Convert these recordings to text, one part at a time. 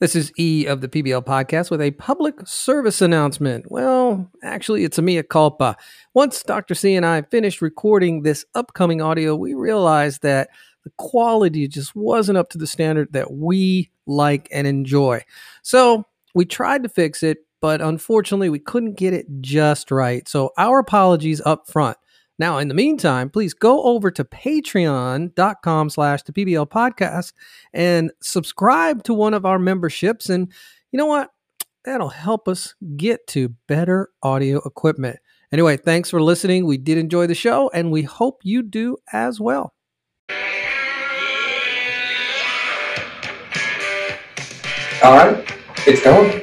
This is E of the PBL podcast with a public service announcement. Well, actually, it's a mea culpa. Once Dr. C and I finished recording this upcoming audio, we realized that the quality just wasn't up to the standard that we like and enjoy. So we tried to fix it, but unfortunately, we couldn't get it just right. So our apologies up front. Now, in the meantime, please go over to patreon.com slash the PBL podcast and subscribe to one of our memberships. And you know what? That'll help us get to better audio equipment. Anyway, thanks for listening. We did enjoy the show, and we hope you do as well. All right, it's going.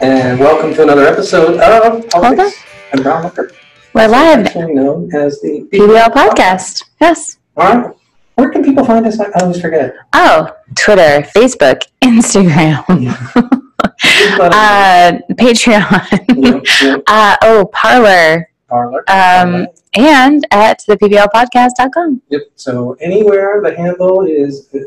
And welcome to another episode of Politics and Brown Liquor, We're live. actually known as the PBL podcast. Yes. All right, where can people find us? I always forget. Oh, Twitter, Facebook, Instagram, Please let us uh, Patreon. Yep, yep, uh, oh, Parler, Parler. um, and at the PBLpodcast.com. Yep. So anywhere the handle is uh,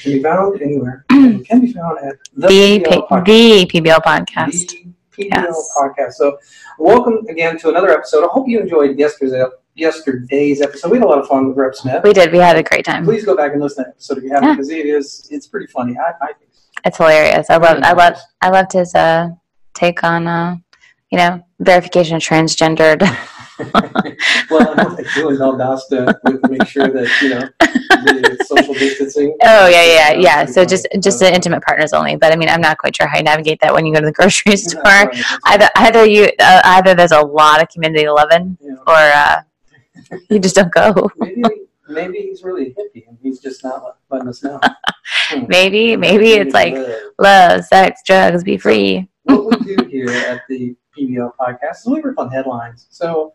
can be found anywhere. It can be found at the, The, PBL podcast. the PBL podcast. The PBL Yes. podcast. So welcome again to another episode. I hope you enjoyed yesterday's yesterday's episode. We had a lot of fun with Rep Smith. We did. We had a great time. Please go back and listen to that episode if you haven't, because it is it's pretty funny. I, I think. It's hilarious. I love. I love. I loved his uh, take on, uh, you know, verification of transgendered. Well, I know that Julie Valdosta would make sure that you know the social distancing. Oh yeah, yeah, yeah. So just just the intimate partners only. But I mean, I'm not quite sure how you navigate that when you go to the grocery store. right. Either either you uh, either there's a lot of community loving, Yeah. or uh, you just don't go. Maybe maybe he's really hippie and he's just not let- letting us know. Hmm. Maybe maybe it's like Uh, love, sex, drugs, be free. what we do here at the PBL podcast is we work on headlines. So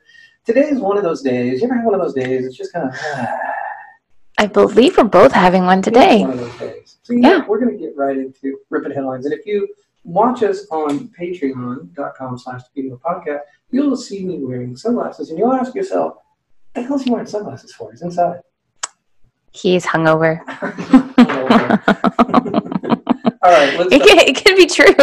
today is one of those days. You ever have one of those days? It's just kind of I believe we're both having one today. one of those days. So yeah, Yeah. we're going to get right into ripping headlines. And if you watch us on patreon.com slash the podcast, you'll see me wearing sunglasses. And you'll ask yourself, what the hell's he wearing sunglasses for? He's inside. He's hungover. All right, let's It can, it can be true.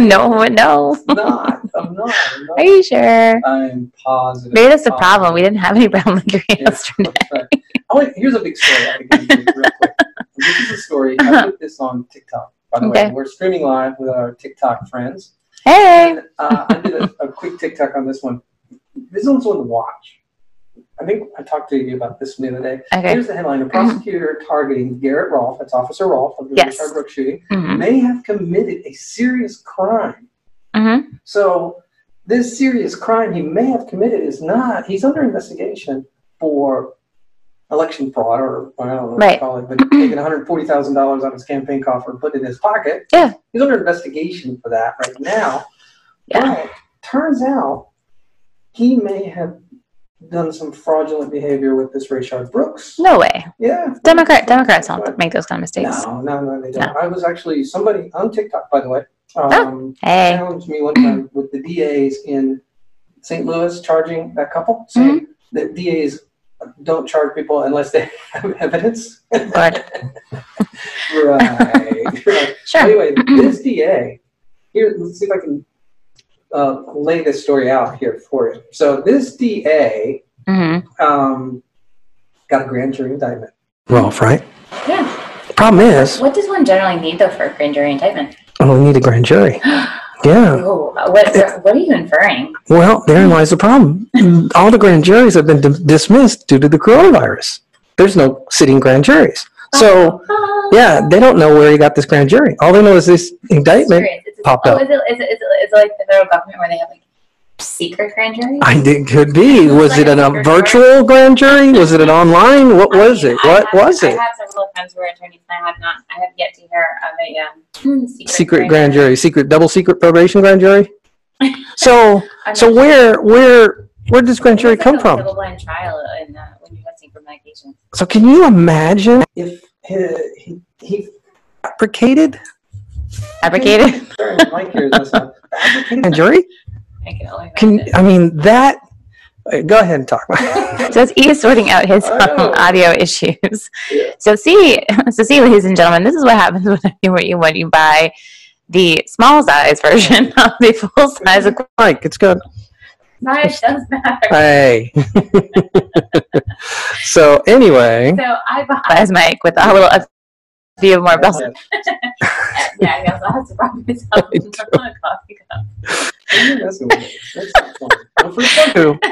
no one would know. I'm not. I'm not. I'm Are you sure? I'm positive. Maybe that's the Positive. problem. We didn't have any brown liquor Yeah, yesterday. right. Oh, wait, here's a big story. I can give you real quick. This is a story. I put this on TikTok. By the way, we're streaming live with our TikTok friends. Hey. And, uh, I did a, a quick TikTok on this one. This one's one to watch. I think I talked to you about this the other day. Okay. Here's the headline: A prosecutor targeting Garrett Rolfe, that's Officer Rolfe of the Yes. Rayshard Brooks shooting, hmm may have committed a serious crime. hmm So, this serious crime he may have committed is not. He's under investigation for election fraud, or I don't know what Right. to call it, but taking one hundred forty thousand dollars out of his campaign coffer and putting it in his pocket. Yeah. He's under investigation for that right now. Yeah. But turns out he may have done some fraudulent behavior with this Rayshard Brooks. No way. Yeah. Democrat Democrats don't make those kind of mistakes. No, no, no, they don't. I was actually somebody on TikTok, by the way, um, Hey. challenged me one time with the DAs in St. Louis charging that couple, saying Mm-hmm. that DAs don't charge people unless they have evidence. Right. right. Sure. Anyway, this DA, here, let's see if I can uh, lay this story out here for you. So this DA hmm um, got a grand jury indictment. Rolfe, right? Yeah. Problem is, What does one generally need though for a grand jury indictment? well, we need a grand jury. Yeah. Oh, what what are you inferring? Well, therein lies the problem. All the grand juries have been di- dismissed due to the coronavirus. There's no sitting grand juries. So, yeah, they don't know where he got this grand jury. All they know is this indictment popped oh, up. Is it, is, it, is, it, is it like the federal government where they have like secret grand jury? I think could be. Was it a virtual grand jury? Was it an online? What was it? What was it? I it? have several friends who are attorneys, and I have not. I have yet to hear of a um, secret, Secret grand jury, secret double secret probation grand jury. So, I'm so not- where where where does grand jury come like from? Double-blind trial in, uh, when you're testing for medication. So, can you imagine If he, he, he fabricated Fabricated. sorry, Mike here is messing up. Fabricated grand jury? I can only Can. I mean that Go ahead and talk. So he is sorting out his um, audio issues. Yeah. So see, so see, ladies and gentlemen, this is what happens when you when you, buy the small size version of the full size. equipment. Mike, it's good. Size does matter. Hey. so anyway, So I bought size mic with a little a few more bells. Yeah, I guess I'll have to buy myself a coffee cup. You're messing with me. That's not fun. Well, for some- who?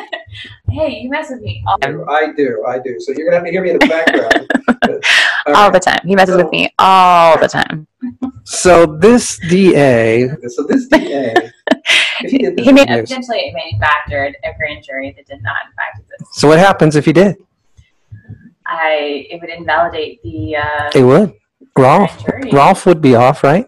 Hey, you mess with me all, I do, I do. So you're gonna have to hear me in the background. All all right. the time. He messes with me all the time. So this DA, So this DA, if he did this, He made Yes. essentially manufactured a grand jury that did not in fact exist. so what happens if he did? I it would invalidate the uh, It would. Rolfe. Rolfe would be off, right?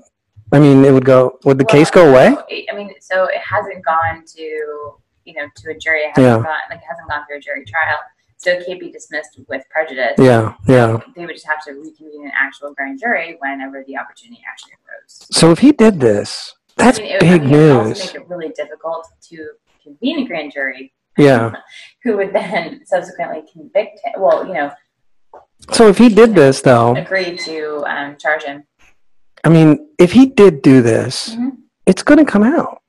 I mean, it would go. Would the case go away? Well, I mean, so it hasn't gone to you know to a jury. It hasn't Yeah. gone like it hasn't gone through a jury trial, so it can't be dismissed with prejudice. Yeah, yeah. They would just have to reconvene an actual grand jury whenever the opportunity actually arose. So if he did this, that's I mean, it, big I mean, It would also news. make it really difficult to convene a grand jury. Yeah. Who would then subsequently convict him? Well, you know, So if he did this, though, agree to um, charge him. I mean, if he did do this, Mhm. it's going to come out.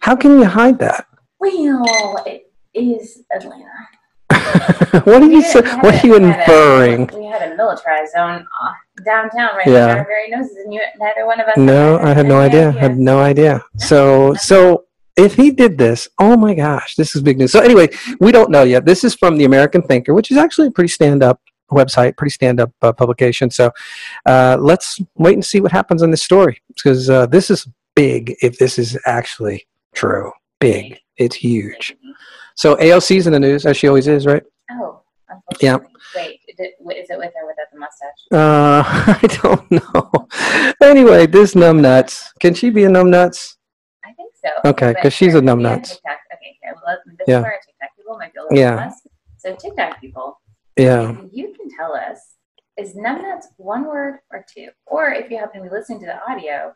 How can you hide that? Well, it is Atlanta. what are We you say, What a- are you had a- inferring? We had a militarized zone downtown right Yeah. our very noses, and you, neither one of us. No, I had no idea. Had no idea. So, so if he did this, oh my gosh, this is big news. So anyway, we don't know yet. This is from the American Thinker, which is actually a pretty stand-up website, pretty stand-up uh, publication. So uh, let's wait and see what happens in this story because uh, this is big. If this is actually true, big. It's huge. So AOC's in the news as she always is, right? Oh, Yeah. Wait, is it with or without the mustache? Uh, I don't know. anyway, this numbnuts. Can she be a numbnuts? I think so. Okay, because she's a numbnuts. Okay, here, well, this Yeah. is where our TikTok people might be a little Yeah. less. So TikTok people, Yeah. you can tell us, is numbnuts one word or two? Or if you happen to be listening to the audio,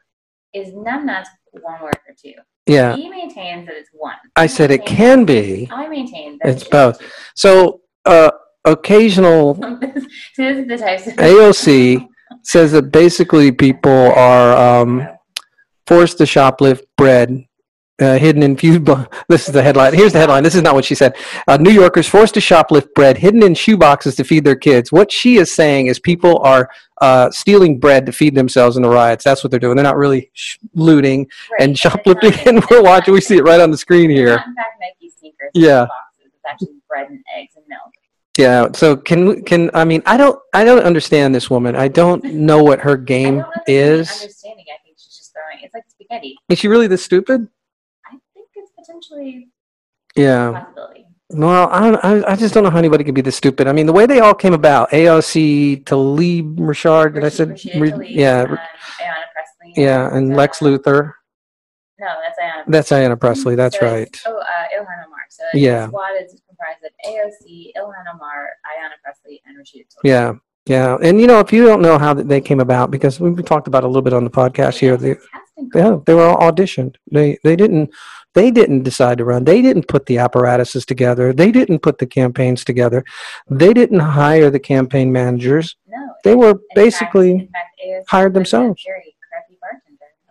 is numbnuts one word or two? Yeah. He maintains that it's one. I said it can be. I maintain that It's it is both. two. So, uh, occasional so this is the types of AOC says that basically people are um, forced to shoplift bread uh, hidden in few. bo- This is the headline. Here's the headline. This is not what she said. Uh, New Yorkers forced to shoplift bread hidden in shoe boxes to feed their kids. What she is saying is people are uh, stealing bread to feed themselves in the riots. That's what they're doing. They're not really sh- looting Right, and shoplifting. And we're watching. We see it right on the screen here. Not in fact Nike sneakers. Yeah. Boxes. It's actually bread and eggs and milk. Yeah. So can we- can I mean I don't I don't understand this woman. I don't know what her I game don't know if there's is. understanding. I think she's just throwing. It's like spaghetti. Is she really this stupid? I think it's potentially Yeah. possibility. Well, I. I, just don't know how anybody could be this stupid. I mean, the way they all came about, AOC, Talib Rashard, did I said? Re- Tlaib, yeah, um, Ayanna Pressley. yeah, and Lex Luthor. No, that's Ayanna. That's Ayanna Pressley. That's So right. Oh, uh, Ilhan Omar. So Yeah. squad is comprised of AOC, Ilhan Omar, Ayanna Pressley, and Rashida Tlaib. Yeah, yeah. And you know, if you don't know how they came about, because we we talked about a little bit on the podcast here. They, yeah, they were all auditioned. They they didn't they didn't decide to run. They didn't put the apparatuses together. They didn't put the campaigns together. They didn't hire the campaign managers. No. They were in fact- basically fact, hired themselves.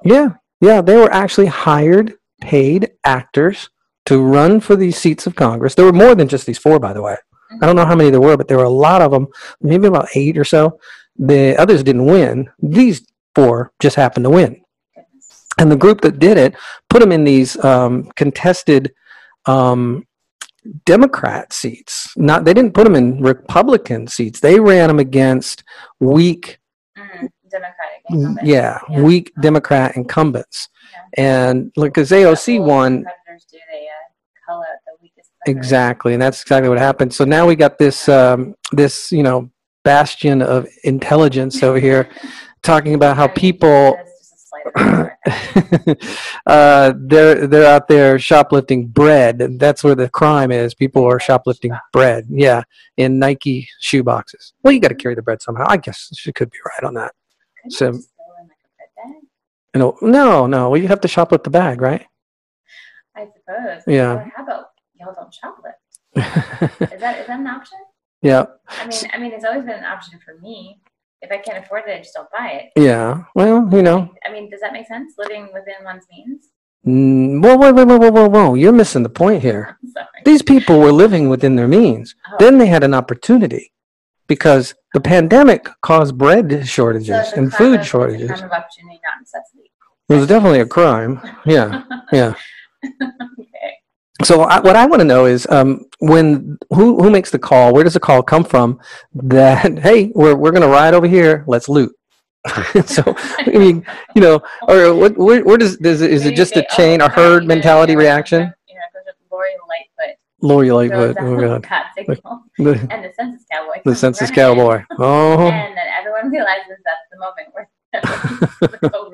Yeah, yeah, they were actually hired, paid actors to run for these seats of Congress. There were more than just these four, by the way. I don't know how many there were, but there were a lot of them, maybe about eight or so. The others didn't win. These four just happened to win. And the group that did it put them in these um, contested um, Democrat seats. Not they didn't put them in Republican seats. They ran them against weak Mm, Democratic. Mm, incumbent. yeah, weak Democrat incumbents. And look, because AOC What won they uh, cull out the weakest predator? exactly, and that's exactly what happened. So now we got this um, this you know bastion of intelligence over here talking about how people that's just a slight of humor. uh, they're they're out there shoplifting bread. That's where the crime is. People are shoplifting bread. Yeah, in Nike shoe boxes. Well, you got to carry the bread somehow. I guess she could be right on that. Couldn't So- you in like a bread bag? You know, no, no. Well, you have to shoplift the bag, right? I suppose. Yeah. Or how about y'all don't shoplift? Is that is that an option? yeah, I mean, I mean, it's always been an option for me. If I can't afford it, I just don't buy it. yeah. Well, you know, I mean, does that make sense? Living within one's means. mm, whoa, whoa, whoa, whoa, whoa, whoa! You're missing the point here. These people were living within their means. Oh. Then they had an opportunity because the pandemic caused bread shortages So and food of- shortages. crime of opportunity, not necessity. It was definitely a crime. Yeah, yeah. So I, what I want to know is um, when who who makes the call? Where does the call come from? That hey, we're we're gonna ride over here. Let's loot. so I mean, you know, or what? Where, where does does is it just a chain, oh, a herd mentality reaction? You know, goes with Lori Lightfoot. Lori Lightfoot. Oh god, the, and the census cowboy. the census cowboy. Oh, And then everyone realizes that's the moment where the go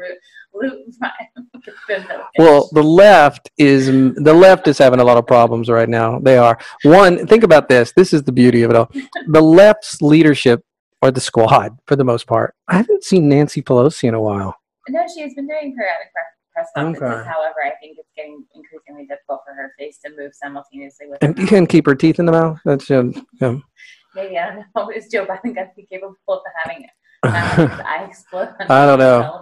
root, loot my bimbo Well, the left is the left is having a lot of problems right now. They are one. Think about this. This is the beauty of it all. The left's leadership or the squad, for the most part. I haven't seen Nancy Pelosi in a while. No, she has been doing periodic press press conferences. Okay. However, I think it's getting increasingly difficult for her face to move simultaneously with. And her you can keep her teeth in the mouth. That's um, um, Maybe I don't know. Is Joe Biden going to be capable of having it? Eye explode I don't know.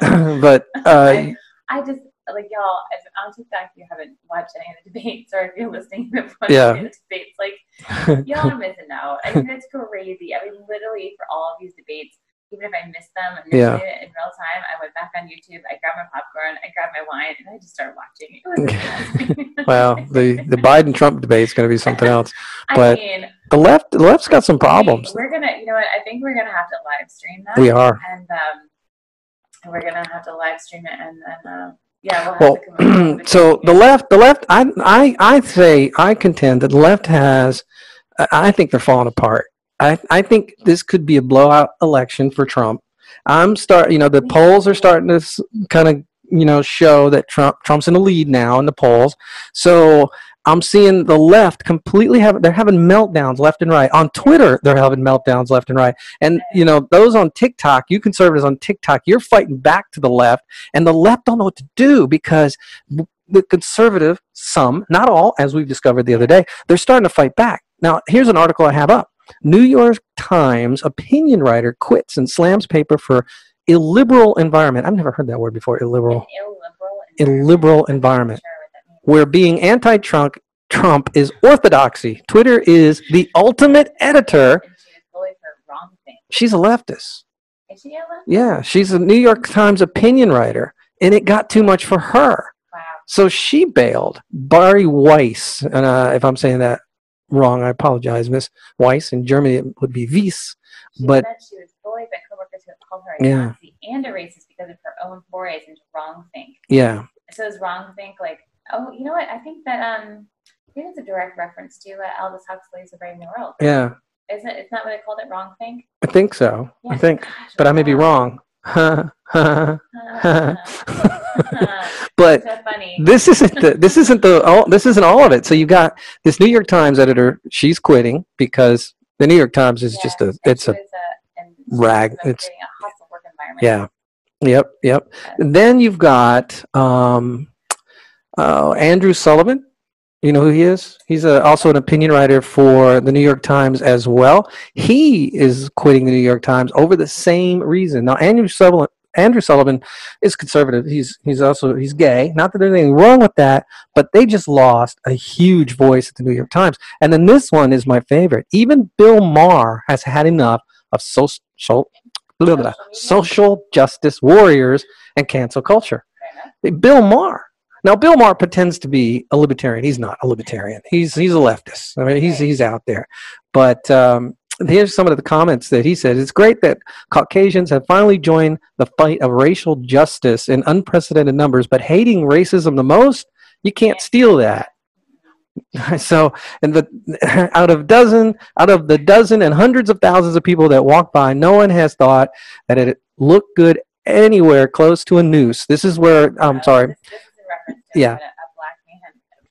but uh, I, I just like y'all. If on TikTok if you haven't watched any of the debates, or if you're listening to Yeah. the debates, like y'all are missing out. I mean, it's crazy. I mean, literally for all of these debates, even if I missed them Yeah. in real time, I went back on YouTube, I grabbed my popcorn, I grabbed my wine, and I just started watching. Well, the the Biden Trump debate is going to be something else. I but mean, The left, the left's got some problems. We're gonna, you know what? I think we're gonna have to live stream that. We are. and um, we're gonna have to live stream it, and then uh, yeah, we'll have Well, to come up so the left, the left, I, I, I say, I contend that the left has, I- I think they're falling apart. I, I think this could be a blowout election for Trump. I'm start, you know, the polls are starting to kind of, you know, show that Trump, Trump's in the lead now in the polls. So I'm seeing the left completely have, they're having meltdowns left and right. On Twitter, they're having meltdowns left and right. And, you know, those on TikTok, you conservatives on TikTok, you're fighting back to the left and the left don't know what to do because the conservative, some, not all, as we've discovered the other day, they're starting to fight back. Now, here's an article I have up. New York Times opinion writer quits and slams paper for illiberal environment. I've never heard that word before, illiberal. An illiberal Illiberal environment. sure what that means. Where being anti-Trump Trump is orthodoxy. Twitter is the ultimate editor. And she was bullied for wrong thing. She's a leftist. Is she Ella? Yeah, she's a New York Times opinion writer, and it got too much for her. Wow. So she bailed. Bari Weiss, and uh, if I'm saying that wrong, I apologize, Miss Weiss. In Germany, it would be Wies. She But- said she was bullied by coworkers who called her a Yeah. Nazi and a racist because of her own forays into wrong think. Yeah, So is wrong think like, oh, you know what? I think that um, I think it's a direct reference to uh, Aldous Huxley's A Brave New World. yeah, Isn't it? It's not what they called it. Wrong think. I think so. I think, Gosh, but I may be wrong. But so this isn't the this isn't the all this isn't all of it. So you got this New York Times editor. She's quitting because the New York Times is Yeah, just a it's she a uh, rag. It's- a hostile work environment. yeah. Yep, yep. Then you've got um, uh, Andrew Sullivan. You know who he is? He's a, also an opinion writer for the New York Times as well. He is quitting the New York Times over the same reason. Now, Andrew Sullivan, Andrew Sullivan is conservative. He's he's also he's gay. Not that there's anything wrong with that, but they just lost a huge voice at the New York Times. And then this one is my favorite. Even Bill Maher has had enough of social blah, blah, social justice warriors and cancel culture. Bill Maher. Now, Bill Maher pretends to be a libertarian. He's not a libertarian. He's he's a leftist. I mean, he's he's out there. But um, here's some of the comments that he said. It's great that Caucasians have finally joined the fight of racial justice in unprecedented numbers, but hating racism the most, you can't steal that. So, and the out of dozen, out of the dozen and hundreds of thousands of people that walk by, no one has thought that it looked good anywhere close to a noose. This is where I'm sorry, This, this is a reference to Yeah. a, black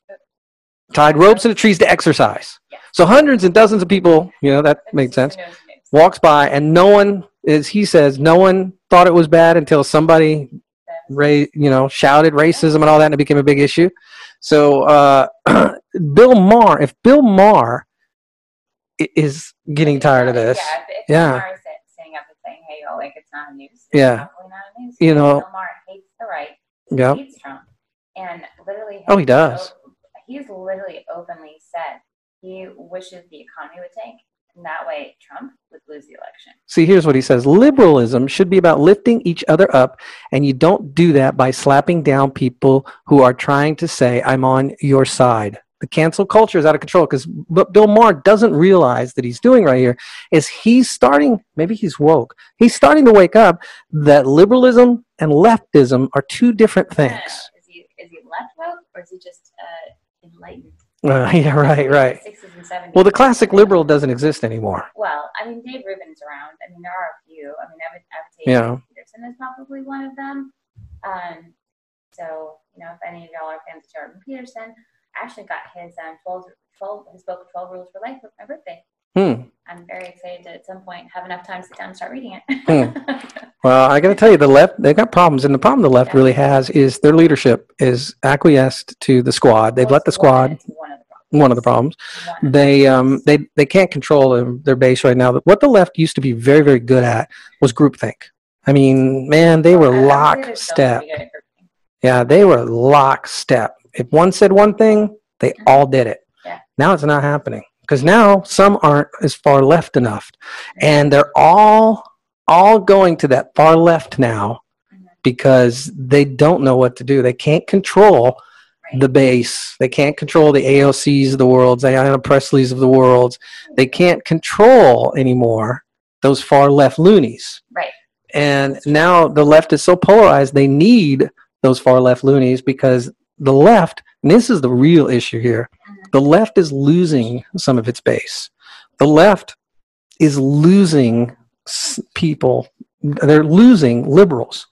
man. tied ropes to the trees to exercise. Yeah. So hundreds and dozens of people, you know, that made sense. a news news. Walks by, and no one, as he says, no one thought it was bad until somebody, ra- you know, shouted racism and all that, and it became a big issue. So uh, Bill Maher, if Bill Maher is getting tired of this, Yeah. Yeah. Bill Maher is sit- sitting up and saying, "Hey, yo, like it's not a news." It's Yeah. Not a news. You know- Bill Maher hates the right. yeah, Hates Trump, and literally. Oh, he does. He's literally openly said he wishes the economy would tank, and that way Trump would lose the election. See, here's what he says liberalism should be about lifting each other up, and you don't do that by slapping down people who are trying to say, I'm on your side. The cancel culture is out of control because what Bill Maher doesn't realize that he's doing right here is he's starting, maybe he's woke, he's starting to wake up that liberalism and leftism are two different things. Is he is he left woke or is he just uh, enlightened? Uh, yeah, right, right. 60s and 70s. Well, the classic liberal doesn't exist anymore. Well, I mean, Dave Rubin's around. I mean, there are a few. I mean, I would, I would say Yeah. Peterson is probably one of them. Um, so, you know, if any of y'all are fans of Jordan Peterson, I actually got his um, 12, 12, his book, 12 Rules for Life, for my birthday. Hmm. I'm very excited to at some point have enough time to sit down and start reading Hmm. it. Well, I got to tell you, the left, they've got problems. And the problem the left really has is their leadership is acquiesced to the squad. They've Well, let the squad, one of the problems. one of the problems. One. They, um, they, they can't control their, their base right now. What the left used to be very, very good at was groupthink. I mean, man, they were Well, I- I would say they're still lockstep. pretty good at grouping. Yeah, they were lockstep. If one said one thing, they Mhm. all did it. Yeah. Now it's not happening because now some aren't as far left enough, and they're all all going to that far left now because they don't know what to do. They can't control the base. They can't control the AOCs of the world, the Ayanna Pressleys of the world. They can't control anymore those far left loonies. Right. And now the left is so polarized, they need those far left loonies because the left, and this is the real issue here. The left is losing some of its base. The left is losing people, they're losing liberals.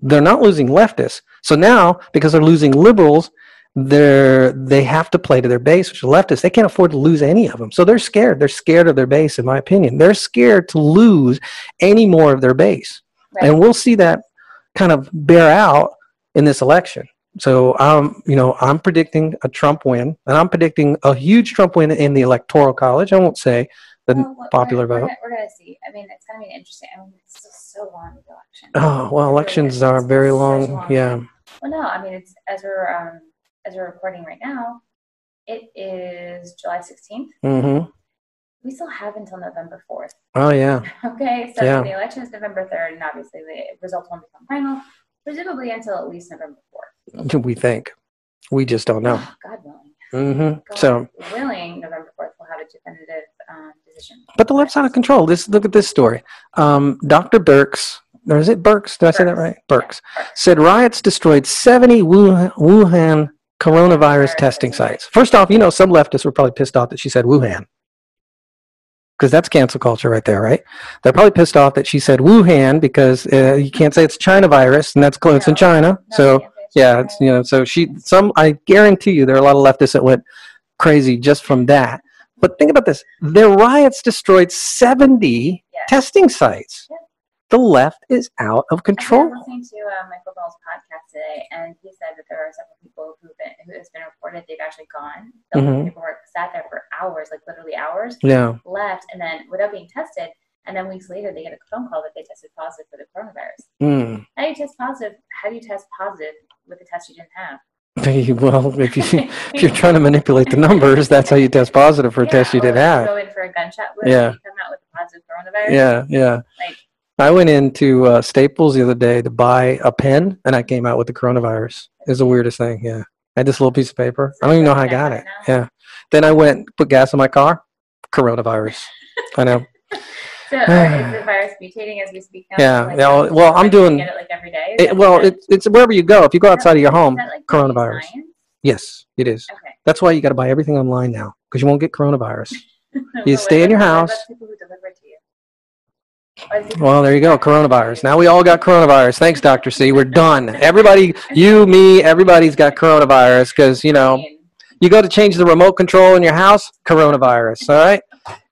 They're not losing leftists. So now, because they're losing liberals, they're they have to play to their base, which is leftists. They can't afford to lose any of them. So they're scared. They're scared of their base, in my opinion. They're scared to lose any more of their base. Right. And we'll see that kind of bear out in this election. So I'm, you know, I'm predicting a Trump win, and I'm predicting a huge Trump win in the electoral college. I won't say the Well, we're- popular we're, vote. We're, gonna- we're going to see. I mean, it's going to be interesting. I mean, it's so long the election. Oh well, elections are very long. Yeah. Well, no, I mean, it's as we're um, as we're recording right now. It is July 16th. Mm-hmm. We still have until November 4th. Oh yeah. Okay, so Yeah. the election is November 3rd, and obviously the results won't become final, presumably until at least November 4th. We think. We just don't know. God willing. Mm-hmm. God So, willing, November 4th, we'll have a definitive um, decision. but the left's out of control. This look at this story. Um, Dr. Birx, or is it Birx? Did I say that right? Birx Yeah, Birx. said riots destroyed 70 Wuhan, Wuhan coronavirus testing sites. First off, you know, some leftists were probably pissed off that she said Wuhan. Because that's cancel culture right there, right? They're probably pissed off that she said Wuhan because uh, you can't say it's China virus, and that's close in China. No, so, I can't say it's yeah, it's, you know, so she, some, I guarantee you there are a lot of leftists that went crazy just from that. But think about this their riots destroyed 70 Yeah. testing sites. Yeah. The left is out of control. I was listening to uh, Michael Bell's podcast today, and he said that there are several people who've been, who has been reported they've actually gone, out Mhm. paperwork, sat there for hours, like literally hours, Yeah. left, and then without being tested, and then weeks later they get a phone call that they tested positive for the coronavirus. Mm. How do you test positive? How do you test positive with a test you didn't have? Well, if you if you're trying to manipulate the numbers, that's how you test positive for a test you didn't have. Go in for a gunshot wound, Yeah. come out with a positive coronavirus. Yeah, yeah. Like, I went into uh, Staples the other day to buy a pen, and I came out with the coronavirus. It's the weirdest thing. Yeah, I had this little piece of paper. I don't even know how I got it. Yeah. Then I went put gas in my car. Coronavirus. I know. so uh, is the virus mutating as we speak now? Yeah, Like, yeah, like, well, I'm doing- Get it like every day. It, well, it's it's wherever you go. If you go outside of your home, like, coronavirus. yes, it is. Okay. That's why you got to buy everything online now because you won't get coronavirus. You stay in your house. people who deliver to you? Or is it- Well, there you go, coronavirus. Now we all got coronavirus. Thanks, Doctor C. We're done. Everybody, you, me, everybody's got coronavirus because you know you go to change the remote control in your house, coronavirus. All right,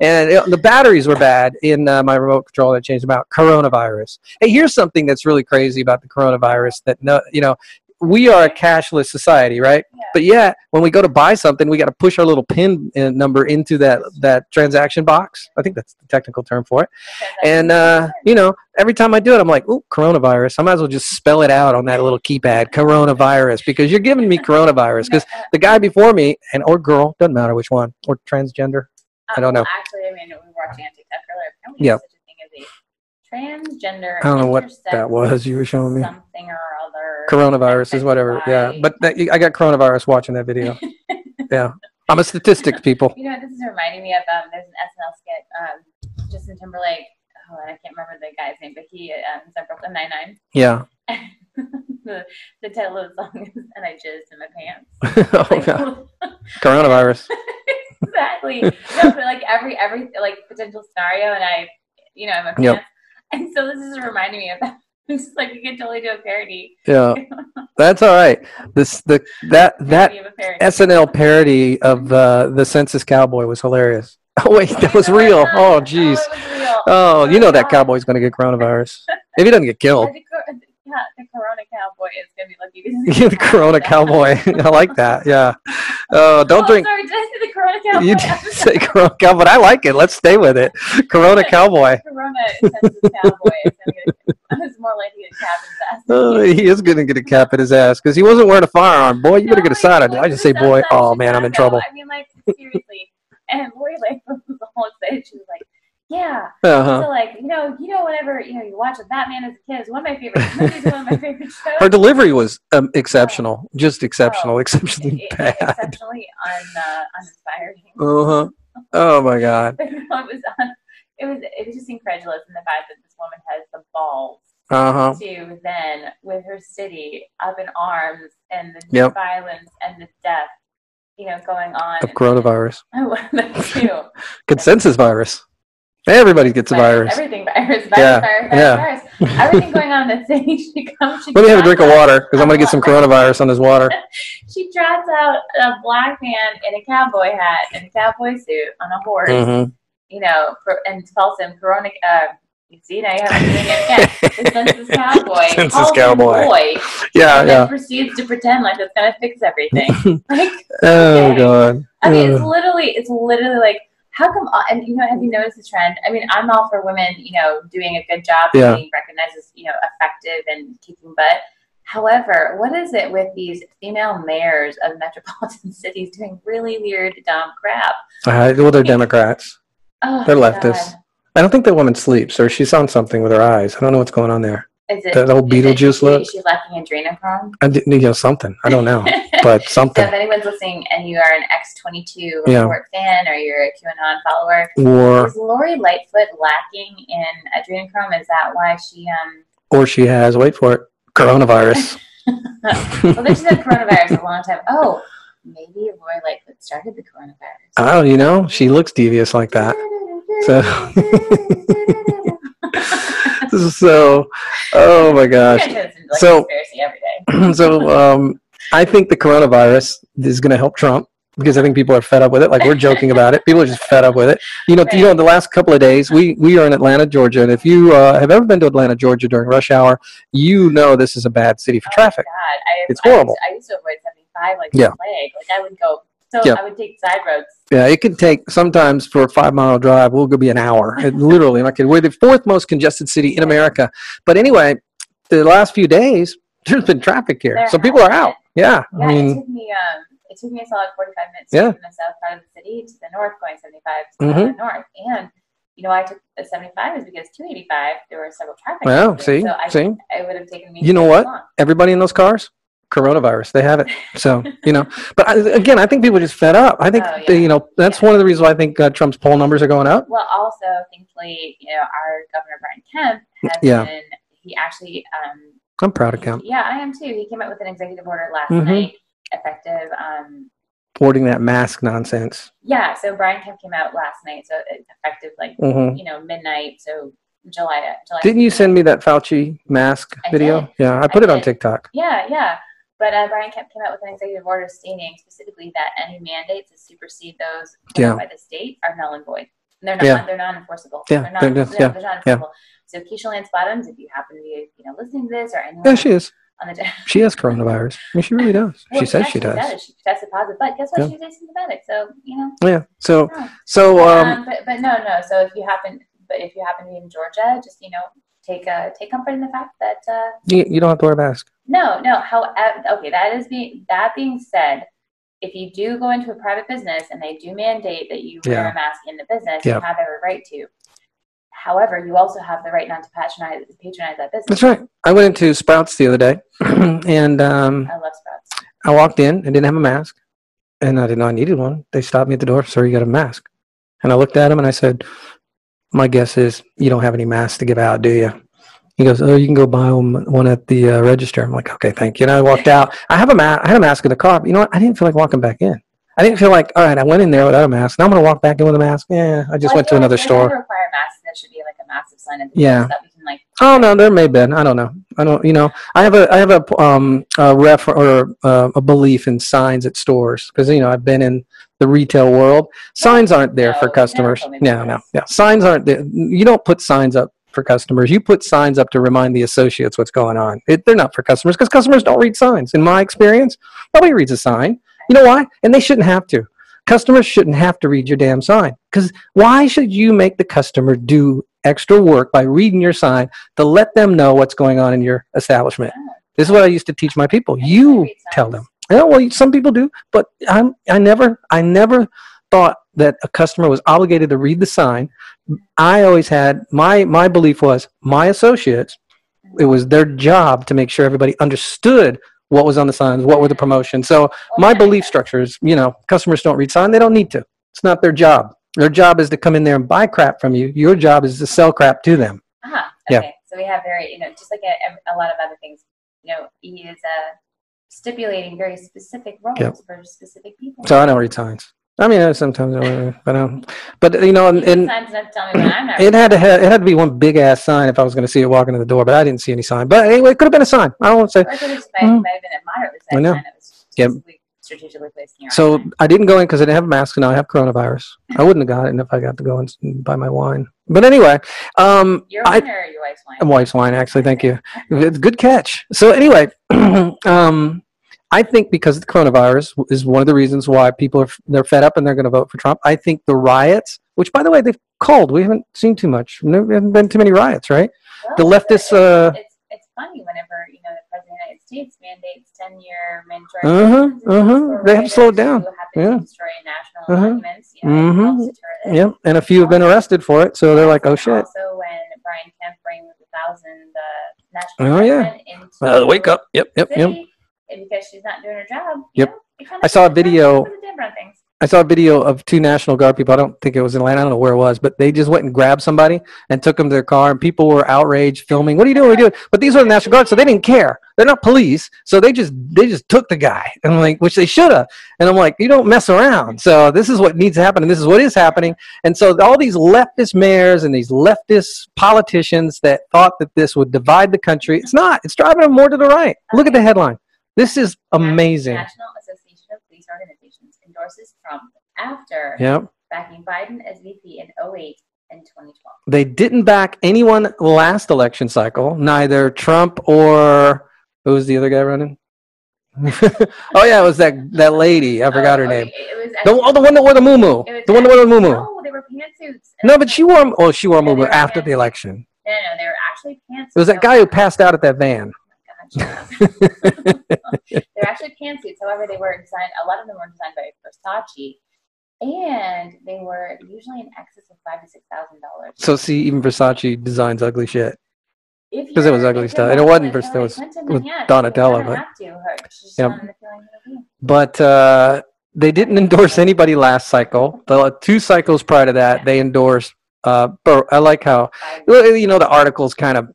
and it- the batteries were bad in uh, my remote control. I changed them out. Coronavirus. Hey, here's something that's really crazy about the coronavirus. That no, you know, we are a cashless society, right? Yeah. But yet, when we go to buy something, we got to push our little pin uh, number into that that transaction box. I think that's the technical term for it. And uh, you know, every time I do it, I'm like, "Ooh, coronavirus." I might as well just spell it out on that little keypad, coronavirus, because you're giving me coronavirus. Because the guy before me, and or girl, doesn't matter which one, or transgender. I don't know. Um, Actually, I mean, we were watching on TikTok earlier. Apparently, Yep. such a thing as a transgender. I don't know what that was you were showing me. Something or other. Coronavirus is whatever. Yeah, but that, I got coronavirus watching that video. Yeah, I'm a statistics people. You know, this is reminding me of um, there's an SNL skit, um, Justin Timberlake. Oh, I can't remember the guy's name, but he um, is on Brooklyn Nine Nine. Yeah. the, the title of the song is "And I Jizzed in My Pants." oh, Like, God. Coronavirus. Exactly. No, but like every every like potential scenario, and I, you know, in my pants. Yep. And so this is reminding me of that. It's like we could totally do a parody. Yeah, that's all right. This the that that parody parody. SNL parody of uh, the Census Cowboy was hilarious. Oh wait, that was real. Oh No, jeez. real. Oh, you know that cowboy's gonna get coronavirus if he doesn't get killed. The, the Corona Cowboy is gonna be see the Corona Cowboy. I like that. Yeah. Oh, don't oh, drink. Sorry, did I say the Corona Cowboy? You did say Corona Cowboy, but I like it. Let's stay with it. Corona Cowboy. Corona cowboy is gonna get. It's more likely to cap his ass. Oh, he is gonna get a cap in his ass because he wasn't wearing a firearm. Boy, you better get a No, side. I just say boy. Oh man, I'm in trouble. I mean, like seriously. And Lori Lightfoot was all excited. She was like, "Yeah." Uh huh. So like, you know, you know, whenever you know you watch a Batman as a kid, it's one of my favorite movies, one of my favorite shows. Her delivery was um, exceptional, just exceptional, Oh, exceptionally It- bad. exceptionally un, uh, uninspiring. Uh huh. Oh my god. But it was un, it was it was just incredulous in the fact that this woman has the balls Uh huh. to then with her city up in arms and the Yep. violence and the death, you know, going on. Of coronavirus, Oh, that too. consensus virus. Everybody gets a virus. Everything virus, virus, Yeah, virus, yeah. virus, virus. Everything going on in the city. She comes. She Let me have a drink of water because I'm gonna get some coronavirus on this water. She trots out a black man in a cowboy hat and a cowboy suit on a horse. Mhm. You know, and calls him Corona. Uh, you see now you have to doing it again. The census cowboy. Census cowboy. Boy, Yeah, and then yeah. proceeds to pretend like it's gonna fix everything. like Oh Okay. god. I mean, it's literally, it's literally like, how come? uh, And you know, have you noticed the trend? I mean, I'm all for women, you know, doing a good job, Yeah. being recognized as, you know, effective and kicking butt. However, what is it with these female mayors of metropolitan cities doing really weird, dumb crap? Uh, well, they're Democrats. Oh, They're God. leftists. I don't think that woman sleeps, or she's on something with her eyes. I don't know what's going on there. Is it That old Beetlejuice look? Is she lacking adrenochrome? I did, you know something. I don't know, but something. So if anyone's listening and you are an X22 Yeah. fan or you're a QAnon follower, Or is Lori Lightfoot lacking in adrenochrome? Is that why she um or she has. Wait for it. Coronavirus. well, they said coronavirus a long time. Oh, maybe Lori Lightfoot started the coronavirus. Oh, you know, she looks devious like that. So, oh my gosh. Like So- conspiracy every day. so um, I think the coronavirus is going to help Trump because I think people are fed up with it. Like we're joking about it. People are just fed up with it. You know, you know, the last couple of days we we are in Atlanta, Georgia, and if you uh, have ever been to Atlanta, Georgia during rush hour, you know this is a bad city for Oh traffic. God, I, It's I horrible. I used, to avoid 75 like Yeah. plague. Like I would go. So Yeah. I would take side roads. Yeah, it can take sometimes for a five mile drive. We'll go be an hour. It, literally, like we're the fourth most congested city in America. But anyway, the last few days there's been traffic here, There so people are out. Yeah, Yeah, I it took me um it took me a solid 45 minutes Yeah. from the south part of the city to the north going 75 to Mhm. the north. And you know, I took the 75 is because 285 there were several traffic. well, accidents. see, so I, see, it would have taken me. You know what? long. everybody in those cars, coronavirus, they have it. So you know, but I, again, I think people are just fed up. I think Oh, yeah. they, you know that's one of the reasons why I think uh, Trump's poll numbers are going up. Well, also, thankfully, you know, our governor Brian Kemp has Yeah. been. He actually, um, I'm proud of Kemp yeah, I am too. He came out with an executive order last Mhm. night, effective. Um, supporting that mask nonsense. yeah, so Brian Kemp came out last night, so effective like hmm you know midnight. So July. July. Didn't you send me that Fauci mask I video? did. Yeah, I put it on. TikTok. Yeah, yeah. But uh, Brian Kemp came out with an executive order stating specifically that any mandates that supersede those Yeah. by the state are null and void. And they're not. Yeah. They're non-enforceable. Yeah, They're not. they're They're, yeah, they're not enforceable. So Keisha Lance Bottoms, if you happen to be, you know, listening to this or anyone, Yeah, she is. on the. She has coronavirus. I mean, she really does. Well, she says she actually does. She tested positive, but guess what? Yeah. She's asymptomatic, so you know. Yeah. So, no. so um, um, but but no, no. So if you happen, but if you happen to be in Georgia, just you know, take uh take comfort in the fact that uh, you, you don't have to wear a mask. No, no. However, okay, that is being that being said, if you do go into a private business and they do mandate that you wear Yeah. a mask in the business, Yeah. you have every right to. However, you also have the right not to patronize patronize that business. That's right. I went into Sprouts the other day, and um, I love Sprouts. I walked in and didn't have a mask, and I didn't know I needed one. They stopped me at the door, sir, you got a mask. And I looked at him and I said, my guess is you don't have any masks to give out, do you? He goes, oh, you can go buy one, at the uh, register. I'm like, okay, thank you. And I walked out. I have a mask. I had a mask in the car. But you know what? I didn't feel like walking back in. I didn't feel like, all right, I went in there without a mask. Now I'm going to walk back in with a mask. Yeah, I just Well, I went to like another store. Require masks. There should be like a massive sign at the Yeah. that we can like. Oh no, there may have been. I don't know. I don't. You know, I have a I have a um a ref or uh, a belief in signs at stores because you know I've been in the retail world. Signs aren't there No, for customers. me No, no, yeah. Signs aren't there. You don't put signs up for customers. You put signs up to remind the associates what's going on. It, they're not for customers because customers don't read signs. In my experience, nobody reads a sign. You know why? And they shouldn't have to. Customers shouldn't have to read your damn sign because why should you make the customer do extra work by reading your sign to let them know what's going on in your establishment? This is what I used to teach my people. You tell them. Yeah, well, some people do, but I'm. I never. I never thought that a customer was obligated to read the sign. I always had my my belief was my associates. It was their job to make sure everybody understood what was on the signs, what were the promotions. So my belief structure is, you know, customers don't read sign. They don't need to. It's not their job. Their job is to come in there and buy crap from you. Your job is to sell crap to them. Uh-huh. Yeah. Okay. So we have very, you know, just like a, a lot of other things, you know, he is uh, stipulating very specific roles Yep. for specific people. So I don't read signs. I mean, uh, sometimes, I, but um, but you know, and, and Sometimes enough to tell me when I'm not. it had to have, it had to be one big ass sign if I was going to see it walking in the door. But I didn't see any sign. But anyway, it could have been a sign. I don't want to say. Or it could have Mm. been a moderately I know. was strategically, placed. So I didn't go in because I didn't have a mask, and now I have coronavirus. I wouldn't have got it if I got to go and buy my wine. But anyway, um, your I, wine or your wife's wine? wife's wine actually. Thank you. Good catch. So anyway, um, I think because of the coronavirus is one of the reasons why people are they're fed up and they're going to vote for Trump. I think the riots, which by the way they've called, we haven't seen too much. There haven't been too many riots, right? the Well, leftists, It's, uh, it's, it's funny whenever you know the president of the United States mandates ten-year mandatory. Uh-huh, uh-huh. They have to slow it writers down. Yeah. destroy national Uh-huh. monuments. You know, it helps deter this. Yep, and a few have been arrested for it, so they're like, oh shit. Also, when Brian Kemp brings a thousand uh, national Oh, yeah. into Uh, wake up. Yep, yep, the yep. And because she's not doing her job. Yep. You know, I saw a puts a damper- video- puts a damper on things. I saw a video of two National Guard people. I don't think it was in Atlanta. I don't know where it was, but they just went and grabbed somebody and took them to their car, and people were outraged, filming. What are you doing? What are you doing? But these were the National Guard, so they didn't care. They're not police, so they just they just took the guy, and I'm like, which they should have. And I'm like, you don't mess around. So this is what needs to happen, and this is what is happening. And so all these leftist mayors and these leftist politicians that thought that this would divide the country, it's not. It's driving them more to the right. Look at the headline. This is amazing. National Association of Police Organizations endorses Trump after Yep. backing Biden as VP in 08 and 2012. they didn't back anyone last election cycle, neither Trump or who was the other guy running? oh yeah, it was that that lady. I forgot her Oh, name. okay, It was The, oh, the one that wore the moo The one that wore the moo No, they were pantsuits. No, but she wore. Oh, she wore a Yeah, they moo were after the election. No, no, they were actually pantsuits. It was that guy who passed out at that van. They're actually pantsuits. However, they were designed. A lot of them were designed by Versace, and they were usually in excess of five to six thousand dollars. So see, even Versace designs ugly shit. Because it was ugly stuff. And it wasn't with Vers- it was Clinton, yeah, Donatella, You're but- have to. Her, she's Yep. on the feeling it'll be. But uh, they didn't endorse anybody last cycle. The two cycles prior to that, they endorsed. Uh, Bur- I like how you know, the article's kind of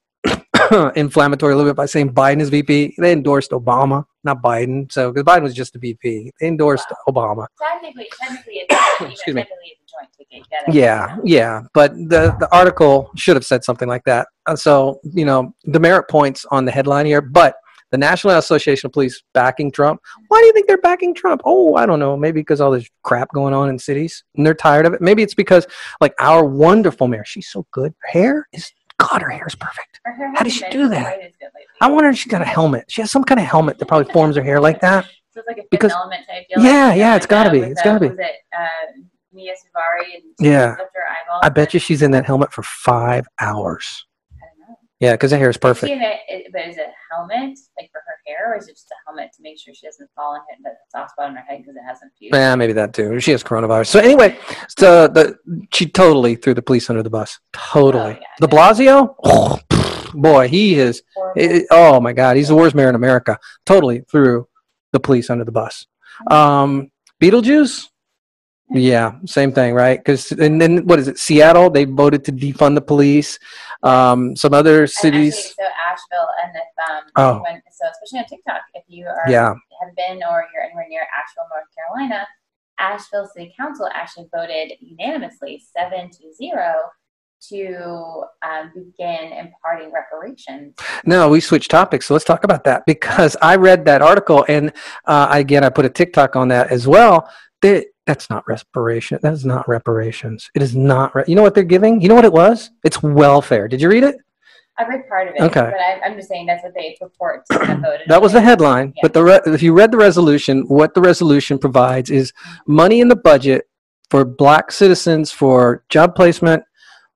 inflammatory a little bit by saying Biden is VP. They endorsed Obama, not Biden. So, because Biden was just a VP, they endorsed Obama. Technically, technically, Excuse me. technically it's a joint ticket. Yeah, yeah. But the, the article should have said something like that. Uh, so, you know, demerit points on the headline here. But the National Association of Police backing Trump. Why do you think they're backing Trump? Oh, I don't know. Maybe because all this crap going on in cities and they're tired of it. Maybe it's because, like, our wonderful mayor, she's so good. Her hair is God, her hair's perfect. Her hair How does she do that? quite as good lately. I wonder if she's got a helmet. She has some kind of helmet that probably forms her hair like that. So it's like a Because- element type deal. Yeah, like, yeah, it's gotta uh, be, It's gotta be. Was it uh, Mia Suvari and Yeah. I bet you she's in that helmet for five hours. I don't know. Yeah, because the hair is perfect. in it, it- but is it a helmet like for her hair, or is it just a helmet to make sure she doesn't fall and hit the soft spot on her head because it hasn't fused? Yeah, maybe that too. She has coronavirus. So anyway, so the she totally threw the police under the bus. Totally. Oh, yeah. De Blasio, oh, boy, he is. It- oh my God, he's the worst mayor in America. Totally threw the police under the bus. Um, Beetlejuice. Yeah, same thing, right? Because and then what is it? Seattle, they voted to defund the police. Um, some other cities. Actually, so Asheville, and if um, Oh. when, so especially on TikTok, if you are Yeah, have been or you're anywhere near Asheville, North Carolina, Asheville City Council actually voted unanimously, seven to zero, to um, begin imparting reparations. No, we switched topics. So let's talk about that because I read that article and uh, again, I put a TikTok on that as well. That that's not reparation. That is not reparations. It is not. Re- you know what they're giving? You know what it was? It's welfare. Did you read it? I read part of it, Okay. but I, I'm just saying that's what they purport to have voted. That was the headline. Yeah. But the re- if you read the resolution, what the resolution provides is money in the budget for Black citizens for job placement,